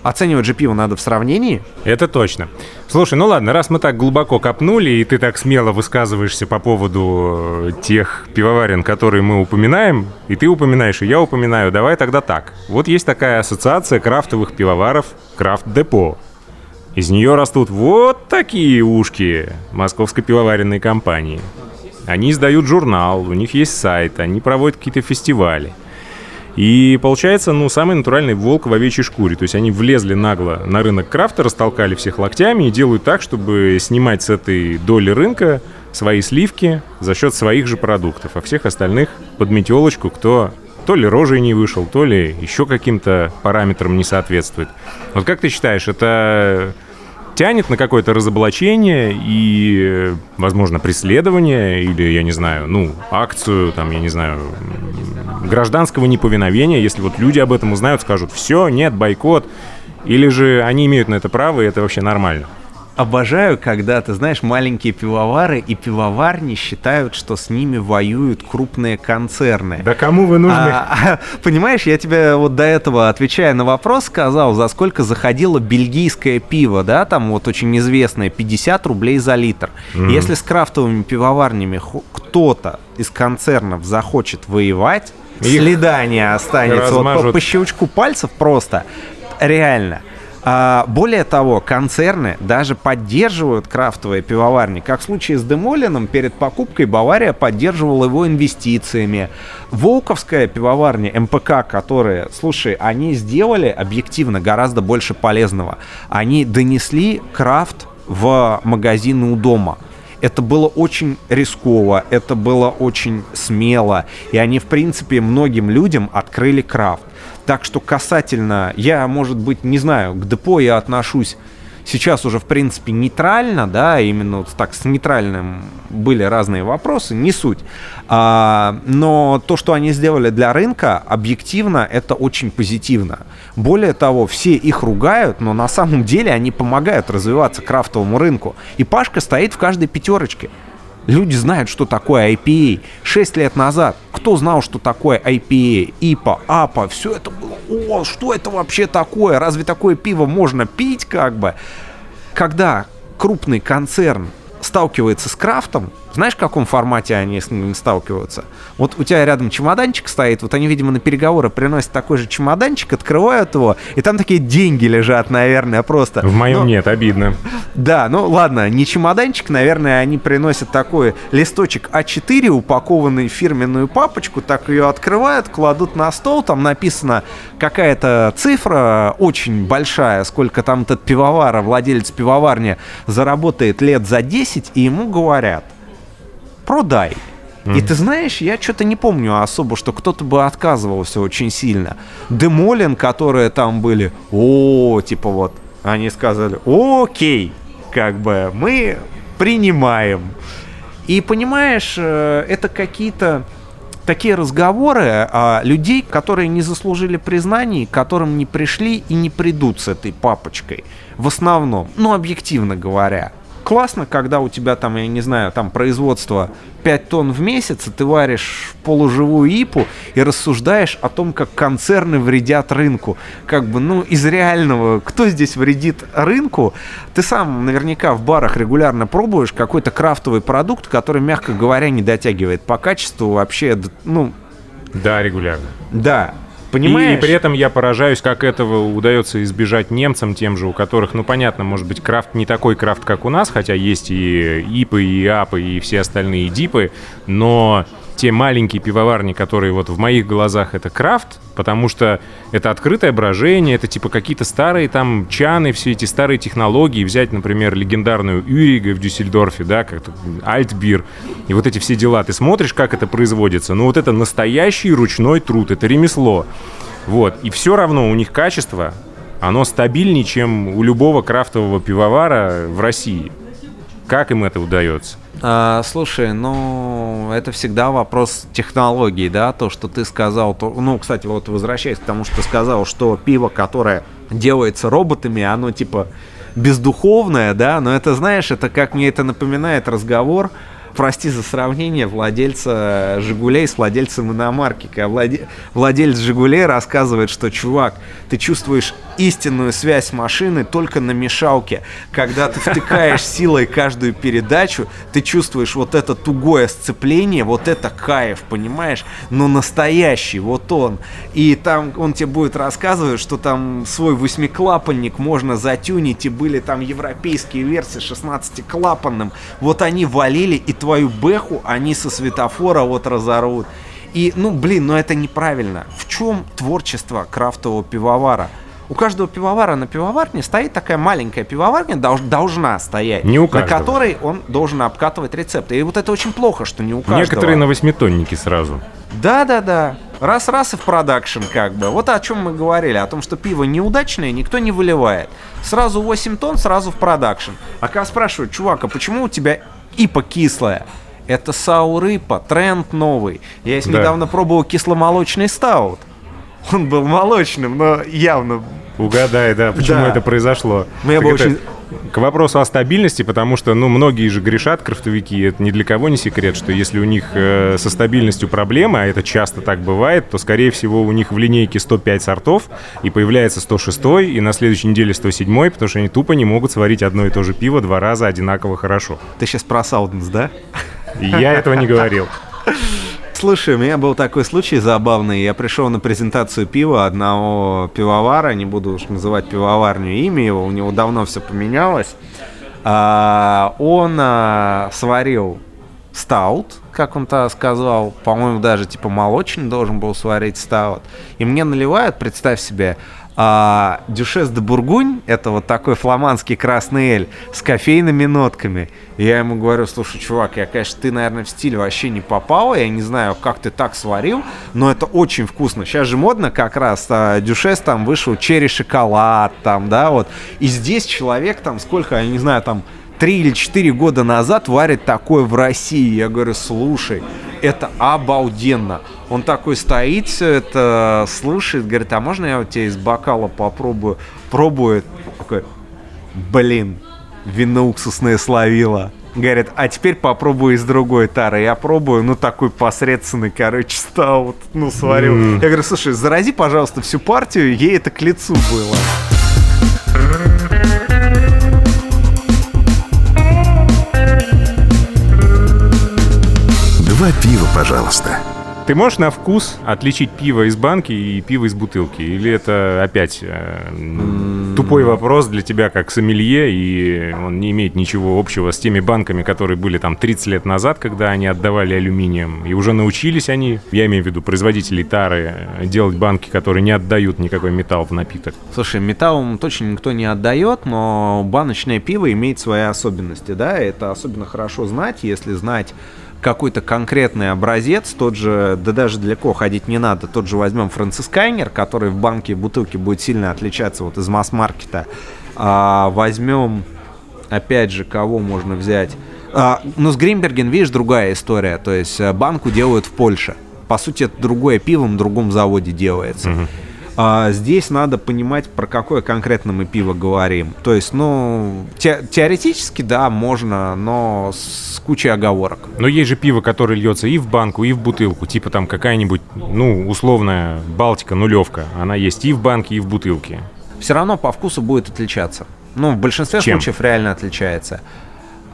Оценивать же пиво надо в сравнении. Это точно. Слушай, ну ладно, раз мы так глубоко копнули, и ты так смело высказываешься по поводу э, тех пивоварен, которые мы упоминаем, и ты упоминаешь, и я упоминаю, давай тогда так. Вот есть такая ассоциация крафтовых пивоваров «Крафт Депо». Из нее растут вот такие ушки московской пивоваренной компании. Они издают журнал, у них есть сайт, они проводят какие-то фестивали. И получается, ну, самый натуральный волк в овечьей шкуре. То есть они влезли нагло на рынок крафта, растолкали всех локтями и делают так, чтобы снимать с этой доли рынка свои сливки за счет своих же продуктов, а всех остальных под метелочку, кто то ли рожей не вышел, то ли еще каким-то параметрам не соответствует. Вот как ты считаешь, это тянет на какое-то разоблачение и, возможно, преследование или, я не знаю, ну, акцию, там, я не знаю, гражданского неповиновения, если вот люди об этом узнают, скажут, все, нет, бойкот, или же они имеют на это право, и это вообще нормально? Обожаю, когда, ты знаешь, маленькие пивовары и пивоварни считают, что с ними воюют крупные концерны. Да кому вы нужны? А, понимаешь, я тебе вот до этого, отвечая на вопрос, сказал, за сколько заходило бельгийское пиво, да, там вот очень известное, 50 рублей за литр. Mm. Если с крафтовыми пивоварнями кто-то из концернов захочет воевать, Их следа не останется. Вот по, по щелчку пальцев просто. Реально. А, более того, концерны даже поддерживают крафтовые пивоварни. Как в случае с Демолином, перед покупкой Бавария поддерживала его инвестициями. Волковская пивоварня, МПК, которые, слушай, они сделали объективно гораздо больше полезного. Они донесли крафт в магазины у дома. Это было очень рисково, это было очень смело, и они, в принципе, многим людям открыли крафт. Так что касательно, я, может быть, не знаю, к депо я отношусь сейчас уже, в принципе, нейтрально, да, именно вот так с нейтральным были разные вопросы, не суть. А, но то, что они сделали для рынка, объективно, это очень позитивно. Более того, все их ругают, но на самом деле они помогают развиваться крафтовому рынку. И Пашка стоит в каждой пятерочке. Люди знают, что такое IPA. Шесть лет назад кто знал, что такое IPA, IPA, APA, все это было, о, что это вообще такое? Разве такое пиво можно пить как бы? Когда крупный концерн сталкивается с крафтом, знаешь, в каком формате они с ним сталкиваются? Вот у тебя рядом чемоданчик стоит, вот они, видимо, на переговоры приносят такой же чемоданчик, открывают его, и там такие деньги лежат, наверное, просто. В моем Но... нет, обидно. Да, ну ладно, не чемоданчик, наверное, они приносят такой листочек А4, упакованный в фирменную папочку, так ее открывают, кладут на стол, там написано какая-то цифра очень большая, сколько там этот пивовар, владелец пивоварни заработает лет за 10, и ему говорят – продай. Mm-hmm. И ты знаешь, я что-то не помню особо, что кто-то бы отказывался очень сильно. Демолин, которые там были, о, типа вот, они сказали, окей, как бы мы принимаем. И понимаешь, э, это какие-то такие разговоры а, людей, которые не заслужили признаний, которым не пришли и не придут с этой папочкой. В основном, ну, объективно говоря классно, когда у тебя там, я не знаю, там производство 5 тонн в месяц, и ты варишь полуживую ипу и рассуждаешь о том, как концерны вредят рынку. Как бы, ну, из реального, кто здесь вредит рынку? Ты сам наверняка в барах регулярно пробуешь какой-то крафтовый продукт, который, мягко говоря, не дотягивает по качеству вообще, ну... Да, регулярно. Да. Понимаешь? И, и при этом я поражаюсь, как этого удается избежать немцам, тем же, у которых, ну, понятно, может быть, крафт не такой крафт, как у нас, хотя есть и ипы, и апы, и все остальные дипы, но те маленькие пивоварни, которые вот в моих глазах это крафт, потому что это открытое брожение, это типа какие-то старые там чаны, все эти старые технологии. Взять, например, легендарную Юрига в Дюссельдорфе, да, как Альтбир, и вот эти все дела. Ты смотришь, как это производится. Ну вот это настоящий ручной труд, это ремесло. Вот. И все равно у них качество, оно стабильнее, чем у любого крафтового пивовара в России. Как им это удается? А, слушай, ну, это всегда вопрос технологий, да, то, что ты сказал, то, ну, кстати, вот возвращаясь к тому, что ты сказал, что пиво, которое делается роботами, оно, типа, бездуховное, да, но это, знаешь, это как мне это напоминает разговор, прости за сравнение, владельца «Жигулей» с владельцем иномарки. Когда владе... владелец «Жигулей» рассказывает, что, чувак, ты чувствуешь истинную связь машины только на мешалке. Когда ты втыкаешь силой каждую передачу, ты чувствуешь вот это тугое сцепление, вот это кайф, понимаешь? Но настоящий, вот он. И там он тебе будет рассказывать, что там свой восьмиклапанник можно затюнить, и были там европейские версии 16-клапанным. Вот они валили, и твою бэху они со светофора вот разорвут. И, ну, блин, ну это неправильно. В чем творчество крафтового пивовара? У каждого пивовара на пивоварне стоит такая маленькая пивоварня, долж, должна стоять, не у на которой он должен обкатывать рецепты. И вот это очень плохо, что не у каждого. Некоторые на восьмитоннике сразу. Да-да-да. Раз-раз и в продакшн как бы. Вот о чем мы говорили, о том, что пиво неудачное никто не выливает. Сразу 8 тонн, сразу в продакшн. А когда спрашивают, чувак, а почему у тебя ипа кислая? Это саурыпа, тренд новый. Я да. недавно пробовал кисломолочный стаут. Он был молочным, но явно Угадай, да, почему да. это произошло. Мне бы очень... К вопросу о стабильности, потому что, ну, многие же грешат, крафтовики, это ни для кого не секрет, что если у них э, со стабильностью проблемы, а это часто так бывает, то, скорее всего, у них в линейке 105 сортов, и появляется 106, и на следующей неделе 107, потому что они тупо не могут сварить одно и то же пиво два раза одинаково хорошо. Ты сейчас про Сауденс, да? Я этого не говорил. Слушай, у меня был такой случай забавный. Я пришел на презентацию пива одного пивовара, не буду уж называть пивоварню имя его, у него давно все поменялось. А, он а, сварил стаут, как он-то сказал, по-моему, даже типа молочный должен был сварить стаут. И мне наливают, представь себе, А Дюшес де Бургунь — это вот такой фламандский красный эль с кофейными нотками. И я ему говорю, слушай, чувак, я, конечно, ты, наверное, в стиль вообще не попал, я не знаю, как ты так сварил, но это очень вкусно. Сейчас же модно как раз, а, Дюшес там вышел черри шоколад, там, да, вот. И здесь человек там, сколько, я не знаю, там, три или четыре года назад варит такое в России. Я говорю, слушай, это обалденно. Он такой стоит, все это слушает, говорит, а можно я у тебя из бокала попробую? Пробует. Такой, блин, вино уксусное словила. Говорит, а теперь попробую из другой тары. Я пробую, ну такой посредственный, короче, стал, вот, ну сварил. Mm. Я говорю, слушай, зарази, пожалуйста, всю партию, ей это к лицу было. Пива, пожалуйста. Ты можешь на вкус отличить пиво из банки и пиво из бутылки? Или это опять э, тупой вопрос для тебя как сомелье, и он не имеет ничего общего с теми банками, которые были там 30 лет назад, когда они отдавали алюминием, и уже научились они, я имею в виду производителей тары, делать банки, которые не отдают никакой металл в напиток? Слушай, металлом точно никто не отдает, но баночное пиво имеет свои особенности, да, это особенно хорошо знать, если знать какой-то конкретный образец, тот же, да даже далеко ходить не надо, тот же возьмем францискайнер, который в банке бутылки будет сильно отличаться вот из масс-маркета. А, возьмем, опять же, кого можно взять? А, ну, с Гринберген, видишь, другая история. То есть э, банку делают в Польше. По сути, это другое пиво на другом заводе делается. Uh-huh. А, здесь надо понимать, про какое конкретно мы пиво говорим. То есть, ну, те, теоретически, да, можно, но с кучей оговорок. Но есть же пиво, которое льется и в банку, и в бутылку. Типа там какая-нибудь, ну, условная Балтика нулевка. Она есть и в банке, и в бутылке. Все равно по вкусу будет отличаться. Ну, в большинстве Чем? случаев реально отличается.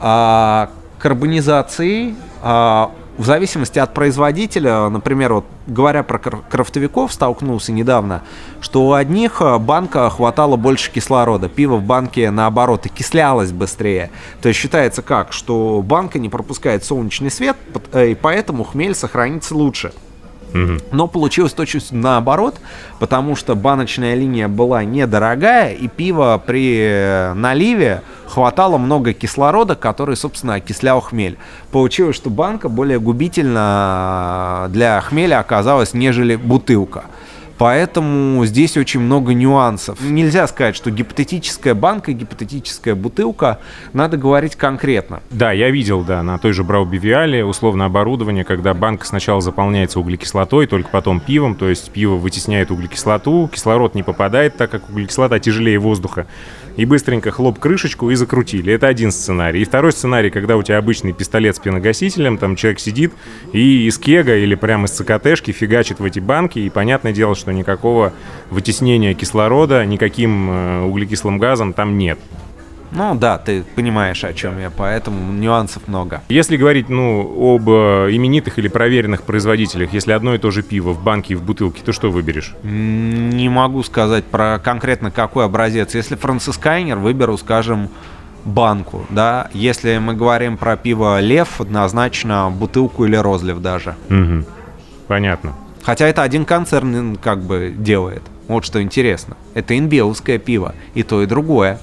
А, карбонизацией, а, в зависимости от производителя, например, вот говоря про крафтовиков, столкнулся недавно, что у одних э, банка хватало больше кислорода, пиво в банке наоборот окислялось быстрее. То есть считается как, что банка не пропускает солнечный свет, э, и поэтому хмель сохранится лучше. Но получилось точно наоборот, потому что баночная линия была недорогая, и пиво при наливе хватало много кислорода, который, собственно, окислял хмель. Получилось, что банка более губительна для хмеля оказалась, нежели бутылка. Поэтому здесь очень много нюансов. Нельзя сказать, что гипотетическая банка, гипотетическая бутылка, надо говорить конкретно. Да, я видел, да, на той же Браубивиале условно оборудование, когда банка сначала заполняется углекислотой, только потом пивом, то есть пиво вытесняет углекислоту, кислород не попадает, так как углекислота тяжелее воздуха и быстренько хлоп крышечку и закрутили. Это один сценарий. И второй сценарий, когда у тебя обычный пистолет с пеногасителем, там человек сидит и из кега или прямо из ЦКТшки фигачит в эти банки, и понятное дело, что никакого вытеснения кислорода никаким э, углекислым газом там нет. Ну да, ты понимаешь, о чем я, поэтому нюансов много. Если говорить, ну, об э, именитых или проверенных производителях, если одно и то же пиво в банке и в бутылке, то что выберешь? Не могу сказать про конкретно какой образец. Если францискайнер, выберу, скажем, банку, да. Если мы говорим про пиво Лев, однозначно бутылку или розлив даже. Угу. Понятно. Хотя это один концерн как бы делает. Вот что интересно. Это инбеуское пиво. И то, и другое.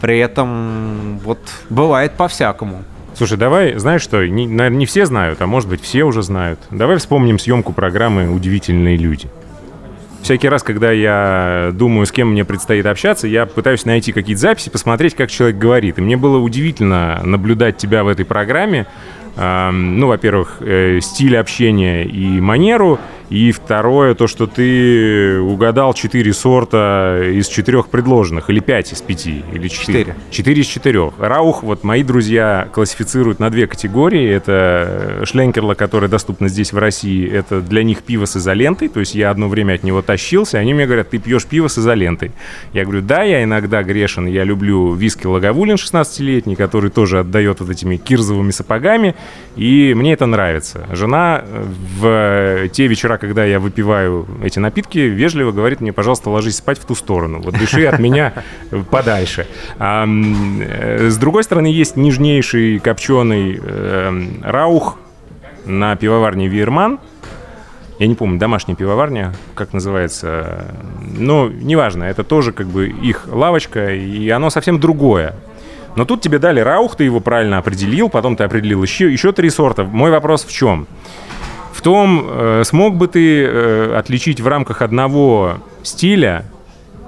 При этом вот бывает по-всякому. Слушай, давай, знаешь что, не, наверное, не все знают, а может быть все уже знают. Давай вспомним съемку программы «Удивительные люди». Всякий раз, когда я думаю, с кем мне предстоит общаться, я пытаюсь найти какие-то записи, посмотреть, как человек говорит. И мне было удивительно наблюдать тебя в этой программе. Ну, во-первых, э, стиль общения и манеру, и второе, то, что ты угадал 4 сорта из четырех предложенных, или 5 из 5, или 4. 4. 4 из 4. Раух, вот мои друзья классифицируют на две категории. Это шленкерла, которая доступна здесь в России, это для них пиво с изолентой, то есть я одно время от него тащился, они мне говорят, ты пьешь пиво с изолентой. Я говорю, да, я иногда грешен, я люблю виски Лаговулин 16-летний, который тоже отдает вот этими кирзовыми сапогами, и мне это нравится. Жена в те вечера, когда я выпиваю эти напитки, вежливо говорит мне, пожалуйста, ложись спать в ту сторону. Вот дыши от меня подальше. А, с другой стороны, есть нежнейший копченый э, раух на пивоварне Вирман. я не помню, домашняя пивоварня, как называется, но неважно, это тоже как бы их лавочка, и оно совсем другое. Но тут тебе дали раух, ты его правильно определил, потом ты определил еще, еще три сорта. Мой вопрос в чем? В том, э, смог бы ты э, отличить в рамках одного стиля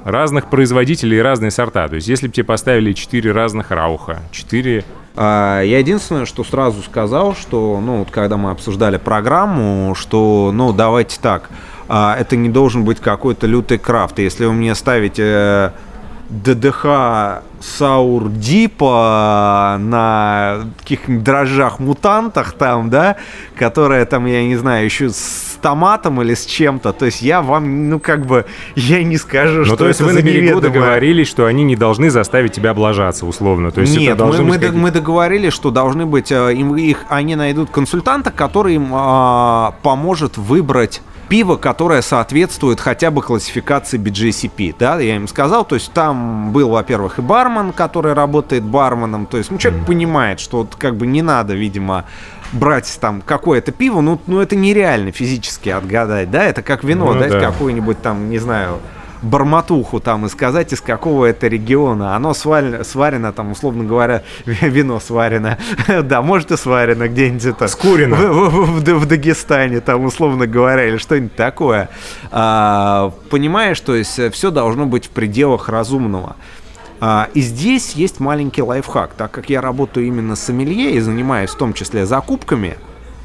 разных производителей и разные сорта? То есть если бы тебе поставили четыре разных рауха, четыре а, я единственное, что сразу сказал, что, ну, вот когда мы обсуждали программу, что, ну, давайте так, а, это не должен быть какой-то лютый крафт. Если вы мне ставите ДДХ Саурдипа на каких-нибудь дрожжах-мутантах там, да, которая там, я не знаю, еще с томатом или с чем-то. То есть я вам, ну, как бы, я не скажу, ну, что то есть вы на берегу договорились, что они не должны заставить тебя облажаться, условно. То есть Нет, это мы, мы, быть мы договорились, что должны быть, э, им, их, они найдут консультанта, который им а, поможет выбрать пиво, которое соответствует хотя бы классификации BJCP, да, я им сказал, то есть там был, во-первых, и бармен, который работает барменом, то есть, ну, человек mm. понимает, что вот как бы не надо, видимо, брать там какое-то пиво, ну, ну это нереально физически отгадать, да, это как вино, ну, да, да. какое-нибудь там, не знаю, барматуху там и сказать, из какого это региона. Оно сварено, сварено там, условно говоря, вино сварено. да, может и сварено где-нибудь это. Скурено. В, в, в, в Дагестане, там, условно говоря, или что-нибудь такое. А, понимаешь, то есть э, все должно быть в пределах разумного. А, и здесь есть маленький лайфхак. Так как я работаю именно с сомелье и занимаюсь в том числе закупками,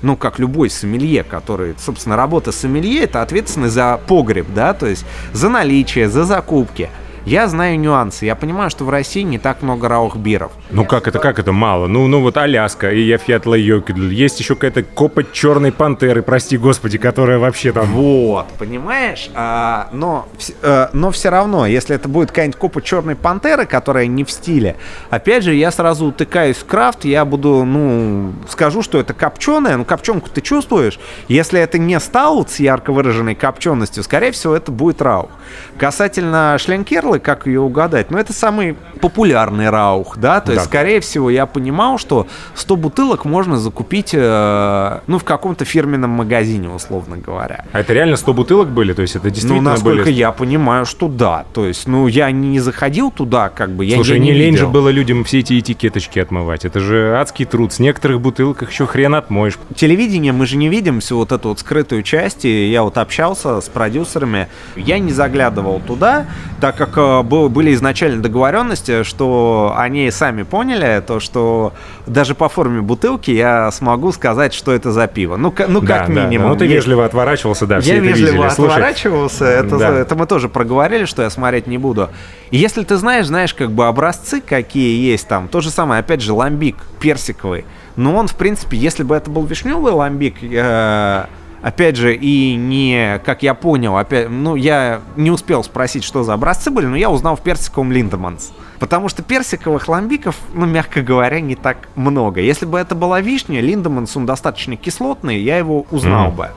ну, как любой сомелье, который, собственно, работа сомелье, это ответственность за погреб, да, то есть за наличие, за закупки – я знаю нюансы. Я понимаю, что в России не так много раухбиров. Ну как это, как это мало? Ну, ну вот Аляска и Яфьятла Йокидль. Есть еще какая-то копоть черной пантеры, прости господи, которая вообще там... Вот, понимаешь? А, но, а, но все равно, если это будет какая-нибудь копоть черной пантеры, которая не в стиле, опять же, я сразу утыкаюсь в крафт, я буду, ну, скажу, что это копченое, ну, копченку ты чувствуешь. Если это не стаут с ярко выраженной копченостью, скорее всего, это будет раух. Касательно шленкерла, силы, как ее угадать. Но это самый популярный раух, да, то да. есть, скорее всего, я понимал, что 100 бутылок можно закупить, э, ну, в каком-то фирменном магазине, условно говоря. А это реально 100 бутылок были? То есть это действительно Ну, насколько были... я понимаю, что да. То есть, ну, я не заходил туда, как бы, я, Слушай, я не, не лень видел. же было людям все эти этикеточки отмывать. Это же адский труд. С некоторых бутылок еще хрен отмоешь. Телевидение мы же не видим всю вот эту вот скрытую часть, и я вот общался с продюсерами. Я не заглядывал туда, так как были изначально договоренности, что они сами поняли, то, что даже по форме бутылки я смогу сказать, что это за пиво. Ну, ну как да, минимум. Да, ну, ты вежливо отворачивался, да, все Я это вежливо видели. отворачивался, Слушай, это, да. это мы тоже проговорили, что я смотреть не буду. И если ты знаешь, знаешь, как бы образцы какие есть там, то же самое, опять же, ламбик персиковый. Но он, в принципе, если бы это был вишневый ламбик, э опять же, и не, как я понял, опять, ну, я не успел спросить, что за образцы были, но я узнал в персиковом Линдеманс. Потому что персиковых ламбиков, ну, мягко говоря, не так много. Если бы это была вишня, Линдеманс, он достаточно кислотный, я его узнал mm. бы.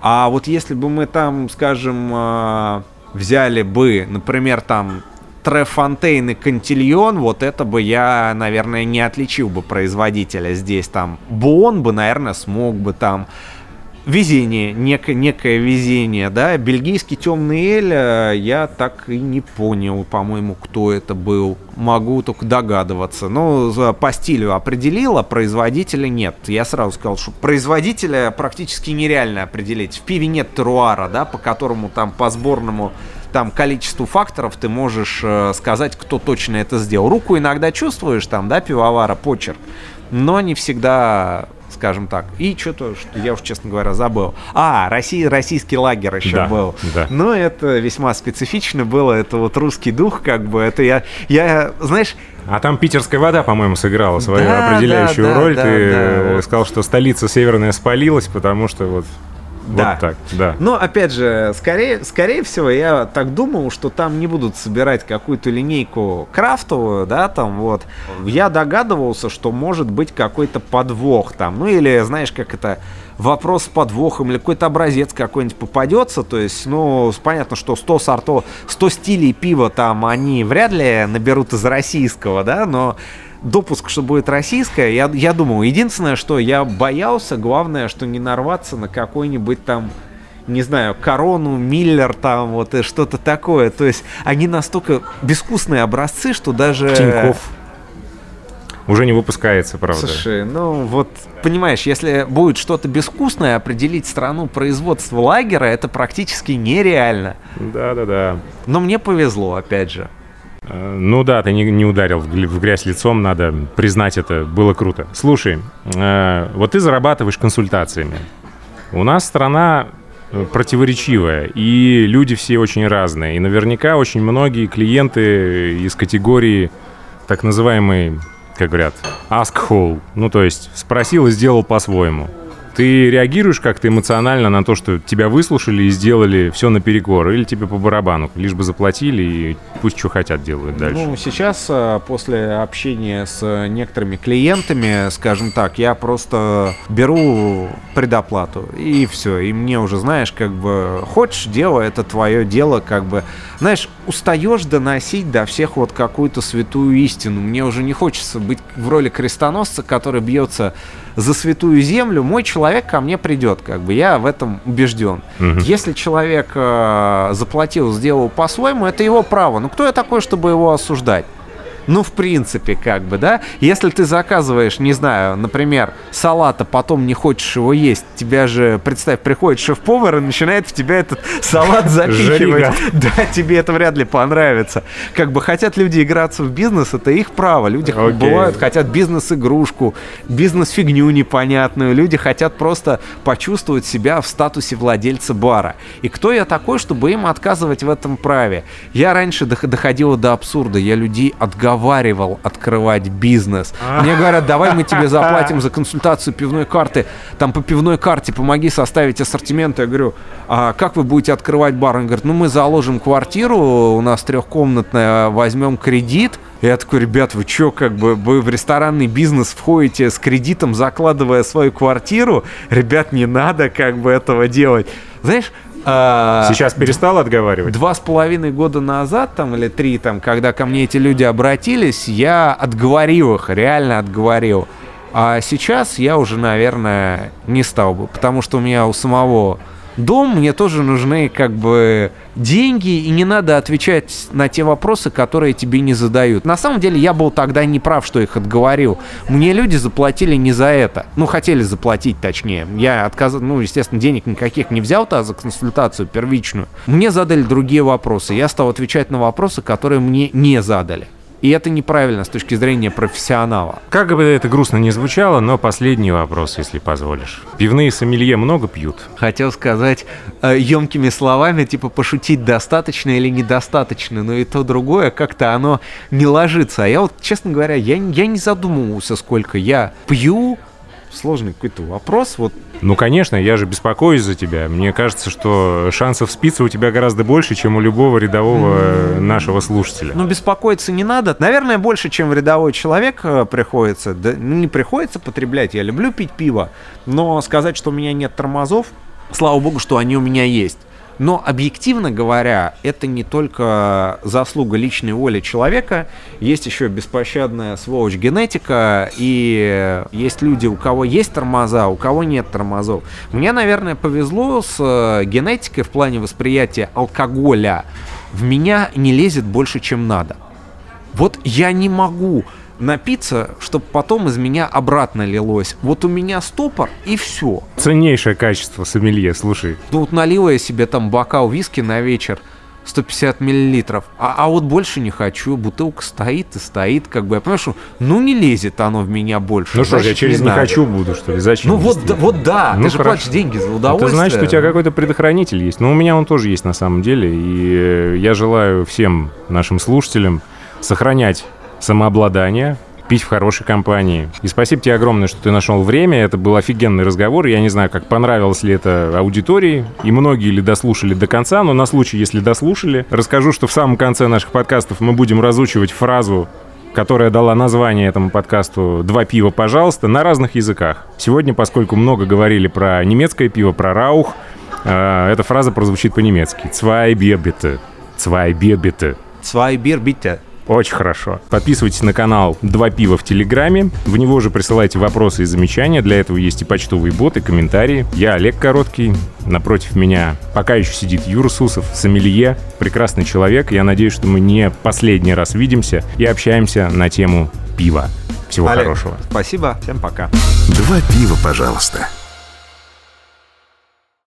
А вот если бы мы там, скажем, э, взяли бы, например, там Трефонтейн и Кантильон, вот это бы я, наверное, не отличил бы производителя здесь. Там Бон бы, наверное, смог бы там везение, некое, некое везение, да, бельгийский темный эль, э, я так и не понял, по-моему, кто это был. Могу только догадываться. Но по стилю определил, а производителя нет. Я сразу сказал, что производителя практически нереально определить. В пиве нет теруара, да, по которому там по сборному там количеству факторов ты можешь э, сказать, кто точно это сделал. Руку иногда чувствуешь там, да, пивовара, почерк, но не всегда скажем так. И что-то, что я уж, честно говоря, забыл. А, Россия, российский лагерь еще да, был. Да. Но это весьма специфично было. Это вот русский дух, как бы. Это я, я знаешь, а там питерская вода, по-моему, сыграла свою Да, определяющую да, роль. да, Ты да, сказал, что столица северная спалилась, потому что вот, Да. вот так. Да. Но опять же, скорее, скорее всего, я так думал, что там не будут собирать какую-то линейку крафтовую, да, там вот. Я догадывался, что может быть какой-то подвох там, ну или, знаешь, как это, вопрос с подвохом или какой-то образец какой-нибудь попадется, то есть, ну, понятно, что 100 сортов, 100 стилей пива там они вряд ли наберут из российского, да, но допуск, что будет российское, я, я думал, единственное, что я боялся, главное, что не нарваться на какой-нибудь там не знаю, Корону, Миллер там, вот и что-то такое. То есть они настолько безвкусные образцы, что даже... Тиньков уже не выпускается, правда. Слушай, ну вот, понимаешь, если будет что-то безвкусное, определить страну производства лагера, это практически нереально. Да-да-да. Но мне повезло, опять же. Э, Ну да, ты не, не ударил в грязь лицом, надо признать это, было круто. Слушай, э, вот ты зарабатываешь консультациями. У нас страна э, противоречивая, и люди все очень разные. И наверняка очень многие клиенты из категории так называемой, как говорят, ask hole. Ну, то есть спросил и сделал по-своему. Ты реагируешь как-то эмоционально на то, что тебя выслушали и сделали все наперекор, или тебе по барабану, лишь бы заплатили и пусть что хотят делают дальше? Ну, сейчас, э, после общения с некоторыми клиентами, скажем так, я просто беру предоплату, и все. И мне уже, знаешь, как бы, хочешь, дело, это твое дело, как бы, знаешь, устаешь доносить до всех вот какую-то святую истину. Мне уже не хочется быть в роли крестоносца, который бьется за святую землю. Мой человек ко мне придет, как бы, я в этом убежден. Мгм. Если человек э, заплатил, сделал по-своему, это его право. Ну, кто я такой, чтобы его осуждать? Ну, в принципе, как бы, да? Если ты заказываешь, не знаю, например, салат, а потом не хочешь его есть, тебя же, представь, приходит шеф-повар и начинает в тебя этот салат запихивать. Да, тебе это вряд ли понравится. Как бы хотят люди играться в бизнес, это их право. Люди бывают, хотят бизнес-игрушку, бизнес-фигню непонятную. Люди хотят просто почувствовать себя в статусе владельца бара. И кто я такой, чтобы им отказывать в этом праве? Я раньше дох- доходила до абсурда. Я людей отговаривал открывать бизнес. Мне говорят, давай мы тебе заплатим за консультацию пивной карты. Там по пивной карте помоги составить ассортимент. Я говорю, а как вы будете открывать бар? Он говорит, ну мы заложим квартиру, у нас трехкомнатная, возьмем кредит. Я такой, ребят, вы чё, как бы, вы в ресторанный бизнес входите с кредитом, закладывая свою квартиру? Ребят, не надо как бы этого делать. Знаешь, Сейчас перестал отговаривать? Два с половиной года назад, там, или три, там, когда ко мне эти люди обратились, я отговорил их, реально отговорил. А сейчас я уже, наверное, не стал бы, потому что у меня у самого дом, мне тоже нужны, как бы, деньги, и не надо отвечать на те вопросы, которые тебе не задают. На самом деле, я был тогда не прав, что их отговорил. Мне люди заплатили не за это. Ну, хотели заплатить, точнее. Я отказал, ну, естественно, денег никаких не взял-то за консультацию первичную. Мне задали другие вопросы. Я стал отвечать на вопросы, которые мне не задали. И это неправильно с точки зрения профессионала. Как бы это грустно не звучало, но последний вопрос, если позволишь. Пивные сомелье много пьют? Хотел сказать э, емкими словами, типа пошутить достаточно или недостаточно, но и то другое как-то оно не ложится. А я вот, честно говоря, я, не- я не задумывался, сколько я пью. Сложный какой-то вопрос. Вот Ну, конечно, я же беспокоюсь за тебя. Мне кажется, что шансов спиться у тебя гораздо больше, чем у любого рядового э, нашего слушателя. Ну, беспокоиться не надо. Наверное, больше, чем рядовой человек э, приходится. Да, ну, не приходится потреблять. Я люблю пить пиво. Но сказать, что у меня нет тормозов, слава богу, что они у меня есть. Но объективно говоря, это не только заслуга личной воли человека, есть еще беспощадная сволочь генетика, и есть люди, у кого есть тормоза, у кого нет тормозов. Мне, наверное, повезло с э, генетикой в плане восприятия алкоголя. В меня не лезет больше, чем надо. Вот я не могу напиться, чтобы потом из меня обратно лилось. Вот у меня стопор и все. Ценнейшее качество сомелье, слушай. Ну вот налила я себе там бокал виски на вечер, 150 миллилитров, а, а вот больше не хочу, бутылка стоит и стоит, как бы, я понимаю, что ну не лезет оно в меня больше. Ну что ж, я через не, надо. хочу буду, что ли? Зачем? Ну вот, да- вот да, Ну, ты же хорошо. платишь деньги за Это удовольствие. значит, у тебя какой-то предохранитель есть. Ну, у меня он тоже есть на самом деле. И я желаю всем нашим слушателям сохранять самообладание, пить в хорошей компании. И спасибо тебе огромное, что ты нашел время. Это был офигенный разговор. Я не знаю, как понравилось ли это аудитории, и многие ли дослушали до конца, но на случай, если дослушали, расскажу, что в самом конце наших подкастов мы будем разучивать фразу которая дала название этому подкасту «Два пива, пожалуйста», на разных языках. Сегодня, поскольку много говорили про немецкое пиво, про раух, э, эта фраза прозвучит по-немецки. «Zwei Bier bitte». «Zwei Bier bitte». Zwei Bier bitte. Очень хорошо. Подписывайтесь на канал «Два пива» в Телеграме. В него же присылайте вопросы и замечания. Для этого есть и почтовый бот, и комментарии. Я Олег Короткий. Напротив меня пока еще сидит Юра Сусов, сомелье, прекрасный человек. Я надеюсь, что мы не последний раз видимся и общаемся на тему пива. Всего Олег, хорошего. Спасибо, всем пока. Два пива, пожалуйста.